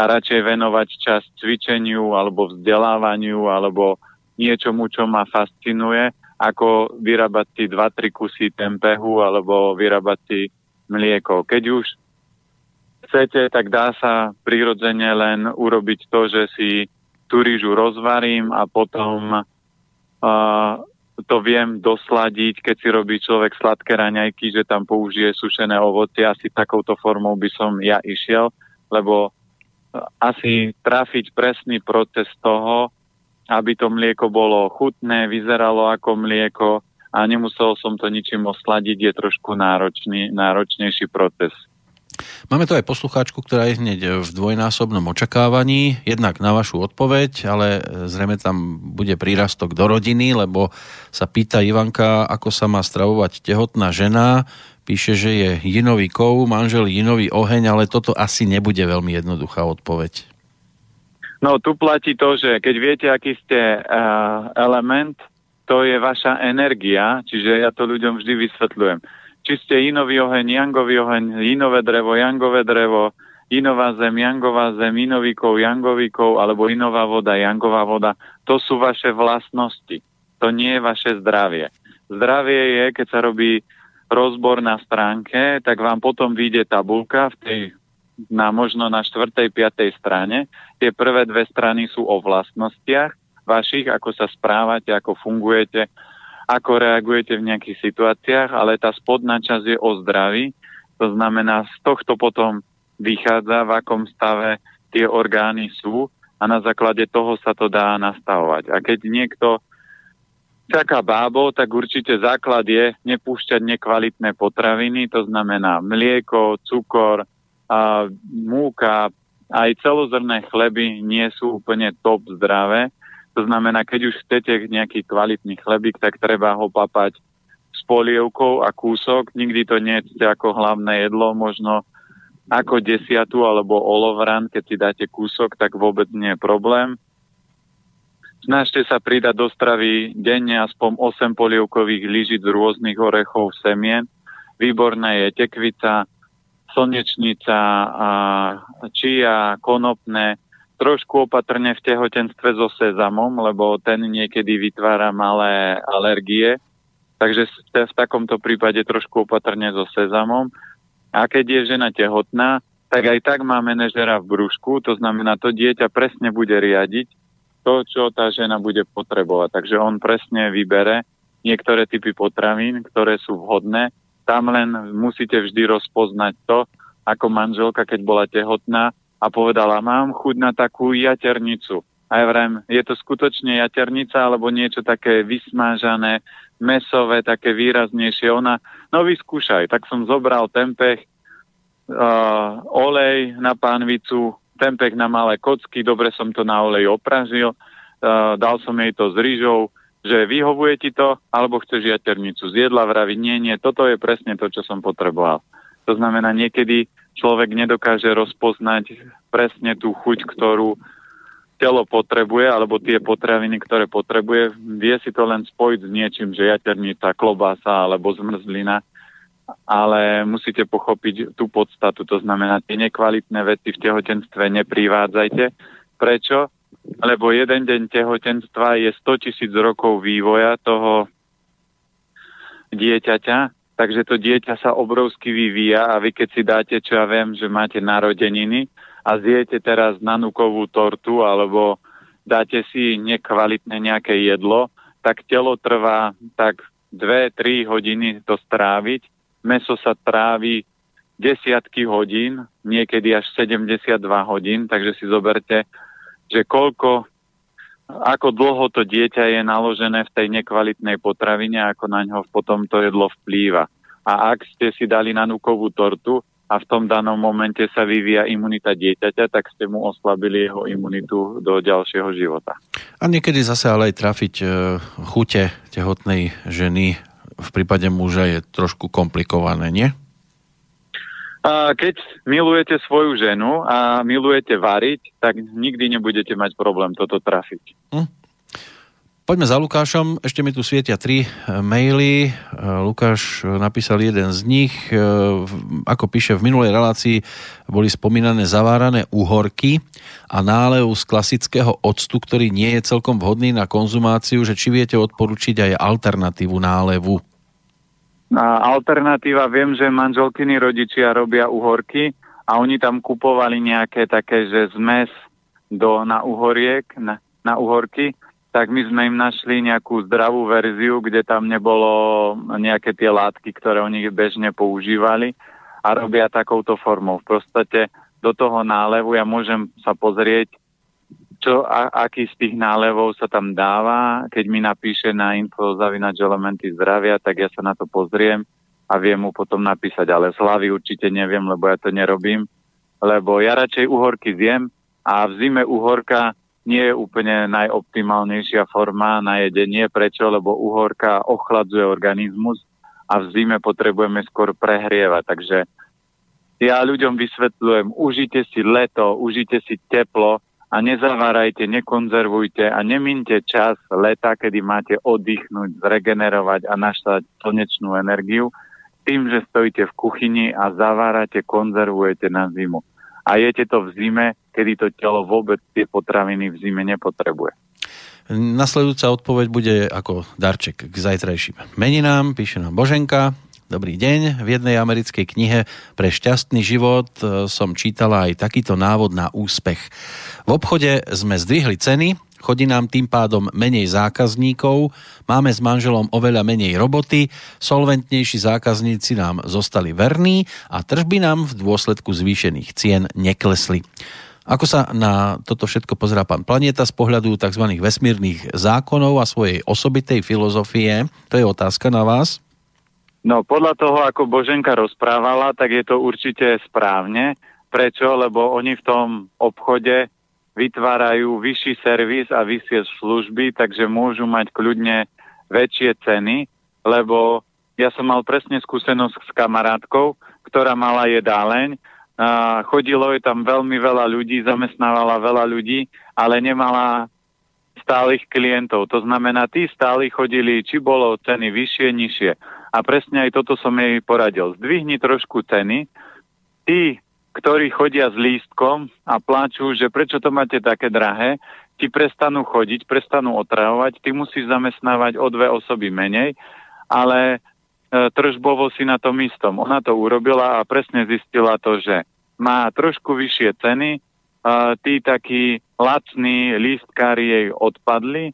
a radšej venovať čas cvičeniu alebo vzdelávaniu alebo niečomu, čo ma fascinuje, ako vyrábať si 2-3 kusy tempehu alebo vyrábať si mlieko. Keď už chcete, tak dá sa prirodzene len urobiť to, že si tú rýžu rozvarím a potom uh, to viem dosladiť, keď si robí človek sladké raňajky, že tam použije sušené ovocie. Asi takouto formou by som ja išiel, lebo asi trafiť presný proces toho, aby to mlieko bolo chutné, vyzeralo ako mlieko a nemusel som to ničím osladiť, je trošku náročný, náročnejší proces. Máme tu aj poslucháčku, ktorá je hneď v dvojnásobnom očakávaní, jednak na vašu odpoveď, ale zrejme tam bude prírastok do rodiny, lebo sa pýta Ivanka, ako sa má stravovať tehotná žena. Píše, že je jinový kov, manžel jinový oheň, ale toto asi nebude veľmi jednoduchá odpoveď. No tu platí to, že keď viete, aký ste uh, element, to je vaša energia, čiže ja to ľuďom vždy vysvetľujem či ste inový oheň, jangový oheň, inové drevo, jangové drevo, inová zem, jangová zem, inovíkov, jangovíkov, alebo inová voda, jangová voda. To sú vaše vlastnosti. To nie je vaše zdravie. Zdravie je, keď sa robí rozbor na stránke, tak vám potom vyjde tabulka v tej, na možno na štvrtej, piatej strane. Tie prvé dve strany sú o vlastnostiach vašich, ako sa správate, ako fungujete, ako reagujete v nejakých situáciách, ale tá spodná časť je o zdraví. To znamená, z tohto potom vychádza, v akom stave tie orgány sú a na základe toho sa to dá nastavovať. A keď niekto čaká bábo, tak určite základ je nepúšťať nekvalitné potraviny, to znamená mlieko, cukor, a múka, aj celozrné chleby nie sú úplne top zdravé, to znamená, keď už chcete nejaký kvalitný chlebík, tak treba ho papať s polievkou a kúsok. Nikdy to nie je ako hlavné jedlo, možno ako desiatu alebo olovran, keď si dáte kúsok, tak vôbec nie je problém. Snažte sa pridať do stravy denne aspoň 8 polievkových lyžic rôznych orechov, semien. Výborná je tekvica, slnečnica, čia, konopné, trošku opatrne v tehotenstve so sezamom, lebo ten niekedy vytvára malé alergie. Takže v takomto prípade trošku opatrne so sezamom. A keď je žena tehotná, tak aj tak má manažera v brúšku, to znamená, to dieťa presne bude riadiť to, čo tá žena bude potrebovať. Takže on presne vybere niektoré typy potravín, ktoré sú vhodné. Tam len musíte vždy rozpoznať to, ako manželka, keď bola tehotná, a povedala, mám chuť na takú jaternicu. A ja vrem, je to skutočne jaternica alebo niečo také vysmážané, mesové, také výraznejšie. Ona, no vyskúšaj. Tak som zobral tempeh, uh, olej na pánvicu, tempeh na malé kocky, dobre som to na olej opražil, uh, dal som jej to s rýžou, že vyhovuje ti to, alebo chceš jaternicu zjedla, vraví, nie, nie, toto je presne to, čo som potreboval. To znamená, niekedy človek nedokáže rozpoznať presne tú chuť, ktorú telo potrebuje, alebo tie potraviny, ktoré potrebuje, vie si to len spojiť s niečím, že jaternica, klobása alebo zmrzlina. ale musíte pochopiť tú podstatu. To znamená, tie nekvalitné veci v tehotenstve neprivádzajte. Prečo? Lebo jeden deň tehotenstva je 100 tisíc rokov vývoja toho dieťaťa, takže to dieťa sa obrovsky vyvíja a vy keď si dáte, čo ja viem, že máte narodeniny a zjete teraz nanúkovú tortu alebo dáte si nekvalitné nejaké jedlo, tak telo trvá tak 2-3 hodiny to stráviť. Meso sa trávi desiatky hodín, niekedy až 72 hodín, takže si zoberte, že koľko, ako dlho to dieťa je naložené v tej nekvalitnej potravine, ako na ňo potom to jedlo vplýva. A ak ste si dali nanúkovú tortu, a v tom danom momente sa vyvíja imunita dieťaťa, tak ste mu oslabili jeho imunitu do ďalšieho života. A niekedy zase ale aj trafiť e, chute tehotnej ženy v prípade muža je trošku komplikované, nie? A keď milujete svoju ženu a milujete variť, tak nikdy nebudete mať problém toto trafiť. Hm? Poďme za Lukášom. Ešte mi tu svietia tri e, maily. E, Lukáš e, napísal jeden z nich. Ako píše, v minulej relácii boli spomínané zavárané uhorky a nálev z klasického octu, ktorý nie je celkom vhodný na konzumáciu, že či viete odporučiť aj alternatívu nálevu? Alternatíva, viem, že manželkyní rodičia robia uhorky a oni tam kupovali nejaké také, že zmes do, na uhoriek, na, na uhorky tak my sme im našli nejakú zdravú verziu, kde tam nebolo nejaké tie látky, ktoré oni bežne používali a robia takouto formou. V podstate do toho nálevu ja môžem sa pozrieť, čo, a, aký z tých nálevov sa tam dáva. Keď mi napíše na info zavinač elementy zdravia, tak ja sa na to pozriem a viem mu potom napísať, ale z hlavy určite neviem, lebo ja to nerobím, lebo ja radšej uhorky zjem a v zime uhorka nie je úplne najoptimálnejšia forma na jedenie. Prečo? Lebo uhorka ochladzuje organizmus a v zime potrebujeme skôr prehrievať. Takže ja ľuďom vysvetľujem, užite si leto, užite si teplo a nezavárajte, nekonzervujte a nemínte čas leta, kedy máte oddychnúť, zregenerovať a naštať slnečnú energiu tým, že stojíte v kuchyni a zavárate, konzervujete na zimu. A jete to v zime, kedy to telo vôbec tie potraviny v zime nepotrebuje. Nasledujúca odpoveď bude ako darček k zajtrajším meninám. Píše nám Boženka. Dobrý deň. V jednej americkej knihe pre šťastný život e, som čítala aj takýto návod na úspech. V obchode sme zdvihli ceny, chodí nám tým pádom menej zákazníkov, máme s manželom oveľa menej roboty, solventnejší zákazníci nám zostali verní a tržby nám v dôsledku zvýšených cien neklesli. Ako sa na toto všetko pozerá pán Planeta z pohľadu tzv. vesmírnych zákonov a svojej osobitej filozofie? To je otázka na vás. No podľa toho, ako Boženka rozprávala, tak je to určite správne. Prečo? Lebo oni v tom obchode vytvárajú vyšší servis a vyššie služby, takže môžu mať kľudne väčšie ceny, lebo ja som mal presne skúsenosť s kamarátkou, ktorá mala jedáleň a chodilo je tam veľmi veľa ľudí, zamestnávala veľa ľudí, ale nemala stálych klientov. To znamená, tí stáli chodili, či bolo ceny vyššie, nižšie. A presne aj toto som jej poradil. Zdvihni trošku ceny. Tí, ktorí chodia s lístkom a pláču, že prečo to máte také drahé, ti prestanú chodiť, prestanú otravovať, ty musíš zamestnávať o dve osoby menej, ale E, tržbovo si na tom istom. Ona to urobila a presne zistila to, že má trošku vyššie ceny, a tí takí lacní lístkári jej odpadli,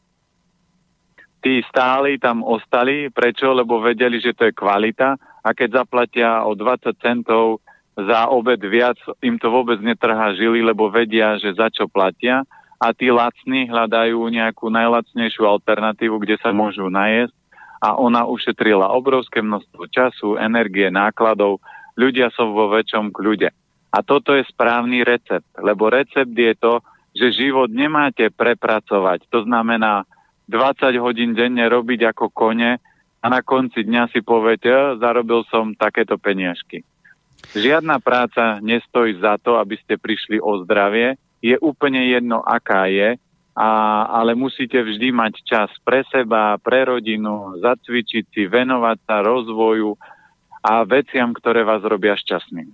tí stáli tam ostali. Prečo? Lebo vedeli, že to je kvalita a keď zaplatia o 20 centov za obed viac, im to vôbec netrhá žily, lebo vedia, že za čo platia a tí lacní hľadajú nejakú najlacnejšiu alternatívu, kde sa môžu najesť a ona ušetrila obrovské množstvo času, energie, nákladov, ľudia sú vo väčšom kľude. A toto je správny recept, lebo recept je to, že život nemáte prepracovať. To znamená 20 hodín denne robiť ako kone a na konci dňa si poviete, zarobil som takéto peniažky. Žiadna práca nestojí za to, aby ste prišli o zdravie. Je úplne jedno, aká je, a, ale musíte vždy mať čas pre seba, pre rodinu, zacvičiť si, venovať sa rozvoju a veciam, ktoré vás robia šťastným.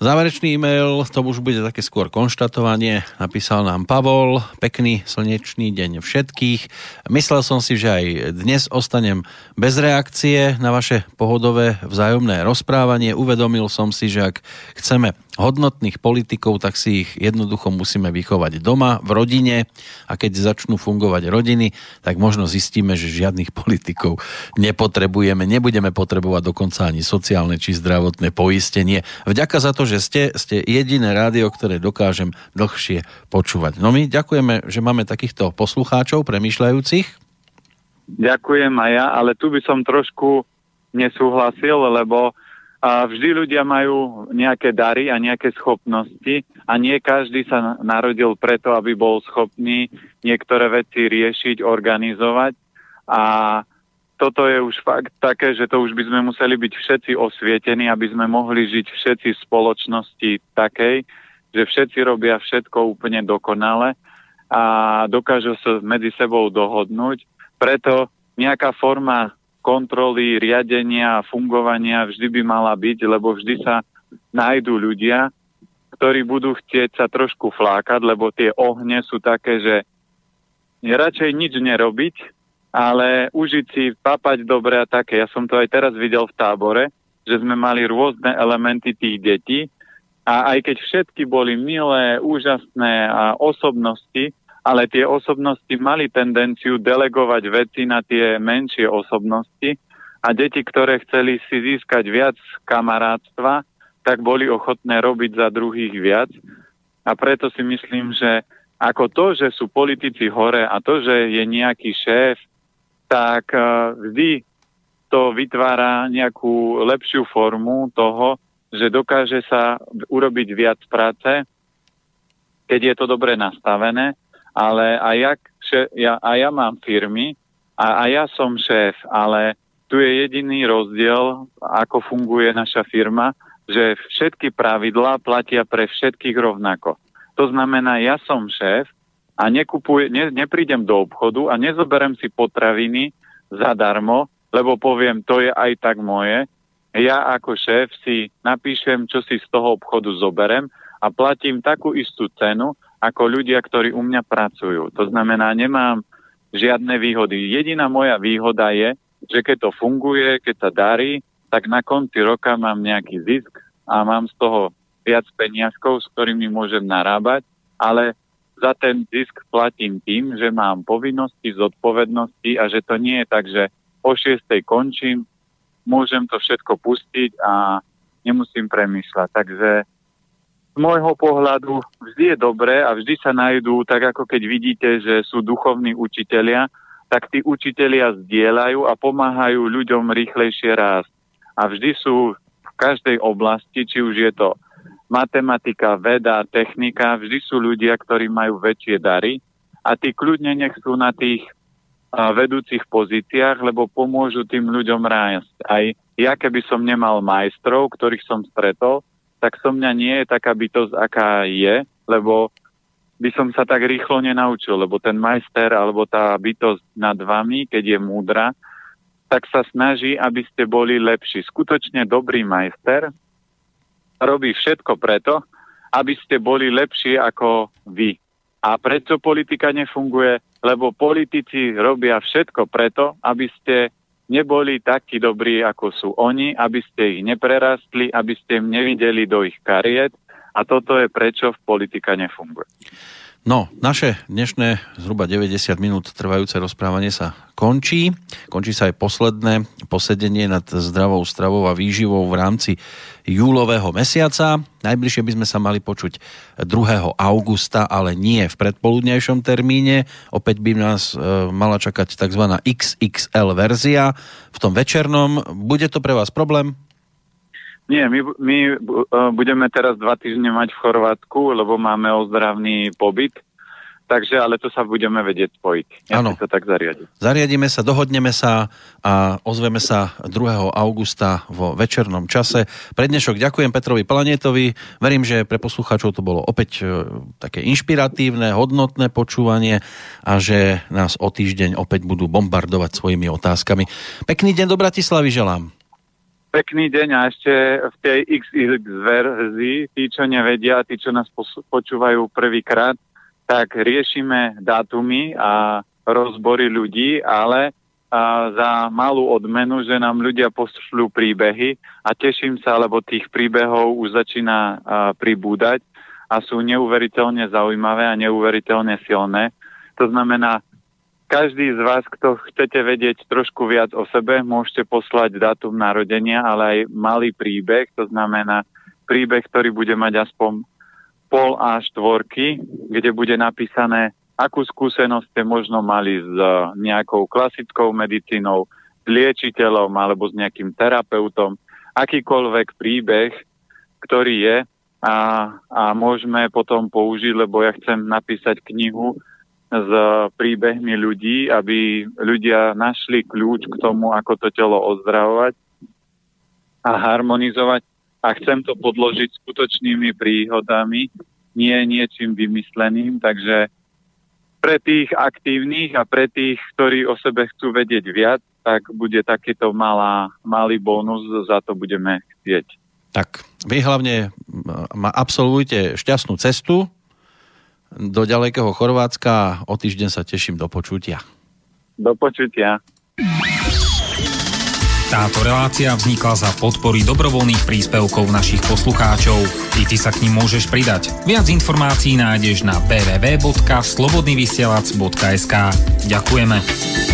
Záverečný e-mail, to už bude také skôr konštatovanie, napísal nám Pavol, pekný slnečný deň všetkých. Myslel som si, že aj dnes ostanem bez reakcie na vaše pohodové vzájomné rozprávanie. Uvedomil som si, že ak chceme hodnotných politikov, tak si ich jednoducho musíme vychovať doma, v rodine a keď začnú fungovať rodiny, tak možno zistíme, že žiadnych politikov nepotrebujeme, nebudeme potrebovať dokonca ani sociálne či zdravotné poistenie. Vďaka za to, že ste, ste jediné rádio, ktoré dokážem dlhšie počúvať. No my ďakujeme, že máme takýchto poslucháčov premýšľajúcich. Ďakujem aj ja, ale tu by som trošku nesúhlasil, lebo vždy ľudia majú nejaké dary a nejaké schopnosti a nie každý sa narodil preto, aby bol schopný niektoré veci riešiť, organizovať a toto je už fakt také, že to už by sme museli byť všetci osvietení, aby sme mohli žiť všetci v spoločnosti takej, že všetci robia všetko úplne dokonale a dokážu sa medzi sebou dohodnúť. Preto nejaká forma kontroly, riadenia fungovania vždy by mala byť, lebo vždy sa nájdú ľudia, ktorí budú chcieť sa trošku flákať, lebo tie ohne sú také, že radšej nič nerobiť, ale užiť si, papať dobre a také. Ja som to aj teraz videl v tábore, že sme mali rôzne elementy tých detí a aj keď všetky boli milé, úžasné a osobnosti, ale tie osobnosti mali tendenciu delegovať veci na tie menšie osobnosti a deti, ktoré chceli si získať viac kamarátstva, tak boli ochotné robiť za druhých viac. A preto si myslím, že ako to, že sú politici hore a to, že je nejaký šéf, tak e, vždy to vytvára nejakú lepšiu formu toho, že dokáže sa urobiť viac práce, keď je to dobre nastavené ale aj ja, ja, a ja mám firmy a, a ja som šéf, ale tu je jediný rozdiel, ako funguje naša firma, že všetky pravidlá platia pre všetkých rovnako. To znamená, ja som šéf a nekupuj, ne, neprídem do obchodu a nezoberem si potraviny zadarmo, lebo poviem, to je aj tak moje. Ja ako šéf si napíšem, čo si z toho obchodu zoberem a platím takú istú cenu, ako ľudia, ktorí u mňa pracujú. To znamená, nemám žiadne výhody. Jediná moja výhoda je, že keď to funguje, keď sa darí, tak na konci roka mám nejaký zisk a mám z toho viac peniazkov, s ktorými môžem narábať, ale za ten zisk platím tým, že mám povinnosti, zodpovednosti a že to nie je tak, že o šiestej končím, môžem to všetko pustiť a nemusím premýšľať. Takže z môjho pohľadu vždy je dobré a vždy sa nájdú, tak ako keď vidíte, že sú duchovní učitelia, tak tí učitelia zdieľajú a pomáhajú ľuďom rýchlejšie rásť. A vždy sú v každej oblasti, či už je to matematika, veda, technika, vždy sú ľudia, ktorí majú väčšie dary a tí kľudne nech sú na tých vedúcich pozíciách, lebo pomôžu tým ľuďom rásť. Aj ja, keby som nemal majstrov, ktorých som stretol, tak so mňa nie je taká bytosť, aká je, lebo by som sa tak rýchlo nenaučil, lebo ten majster alebo tá bytosť nad vami, keď je múdra, tak sa snaží, aby ste boli lepší. Skutočne dobrý majster robí všetko preto, aby ste boli lepší ako vy. A prečo politika nefunguje? Lebo politici robia všetko preto, aby ste neboli takí dobrí, ako sú oni, aby ste ich neprerastli, aby ste im nevideli do ich kariet a toto je prečo v politika nefunguje. No, naše dnešné zhruba 90 minút trvajúce rozprávanie sa končí. Končí sa aj posledné posedenie nad zdravou stravou a výživou v rámci júlového mesiaca. Najbližšie by sme sa mali počuť 2. augusta, ale nie v predpoludnejšom termíne. Opäť by nás e, mala čakať tzv. XXL verzia v tom večernom. Bude to pre vás problém? Nie, my, my uh, budeme teraz dva týždne mať v Chorvátsku, lebo máme ozdravný pobyt. Takže, ale to sa budeme vedieť spojiť. Áno. sa tak zariadiť. Zariadíme sa, dohodneme sa a ozveme sa 2. augusta vo večernom čase. Pre dnešok ďakujem Petrovi Planetovi. Verím, že pre poslucháčov to bolo opäť e, také inšpiratívne, hodnotné počúvanie a že nás o týždeň opäť budú bombardovať svojimi otázkami. Pekný deň do Bratislavy želám. Pekný deň a ešte v tej XX verzii, tí, čo nevedia, tí, čo nás počúvajú prvýkrát, tak riešime dátumy a rozbory ľudí, ale a za malú odmenu, že nám ľudia pošľú príbehy a teším sa, lebo tých príbehov už začína pribúdať a sú neuveriteľne zaujímavé a neuveriteľne silné. To znamená, každý z vás, kto chcete vedieť trošku viac o sebe, môžete poslať dátum narodenia, ale aj malý príbeh, to znamená príbeh, ktorý bude mať aspoň pol a štvorky, kde bude napísané, akú skúsenosť ste možno mali s nejakou klasickou medicínou, s liečiteľom alebo s nejakým terapeutom, akýkoľvek príbeh, ktorý je a, a môžeme potom použiť, lebo ja chcem napísať knihu, s príbehmi ľudí, aby ľudia našli kľúč k tomu, ako to telo ozdravovať a harmonizovať. A chcem to podložiť skutočnými príhodami, nie niečím vymysleným. Takže pre tých aktívnych a pre tých, ktorí o sebe chcú vedieť viac, tak bude takýto malá, malý bonus, za to budeme chcieť. Tak vy hlavne absolvujte šťastnú cestu, do ďalekého Chorvátska. O týždeň sa teším do počutia. Do počutia. Táto relácia vznikla za podpory dobrovoľných príspevkov našich poslucháčov. I ty sa k ním môžeš pridať. Viac informácií nájdeš na www.slobodnyvysielac.sk Ďakujeme.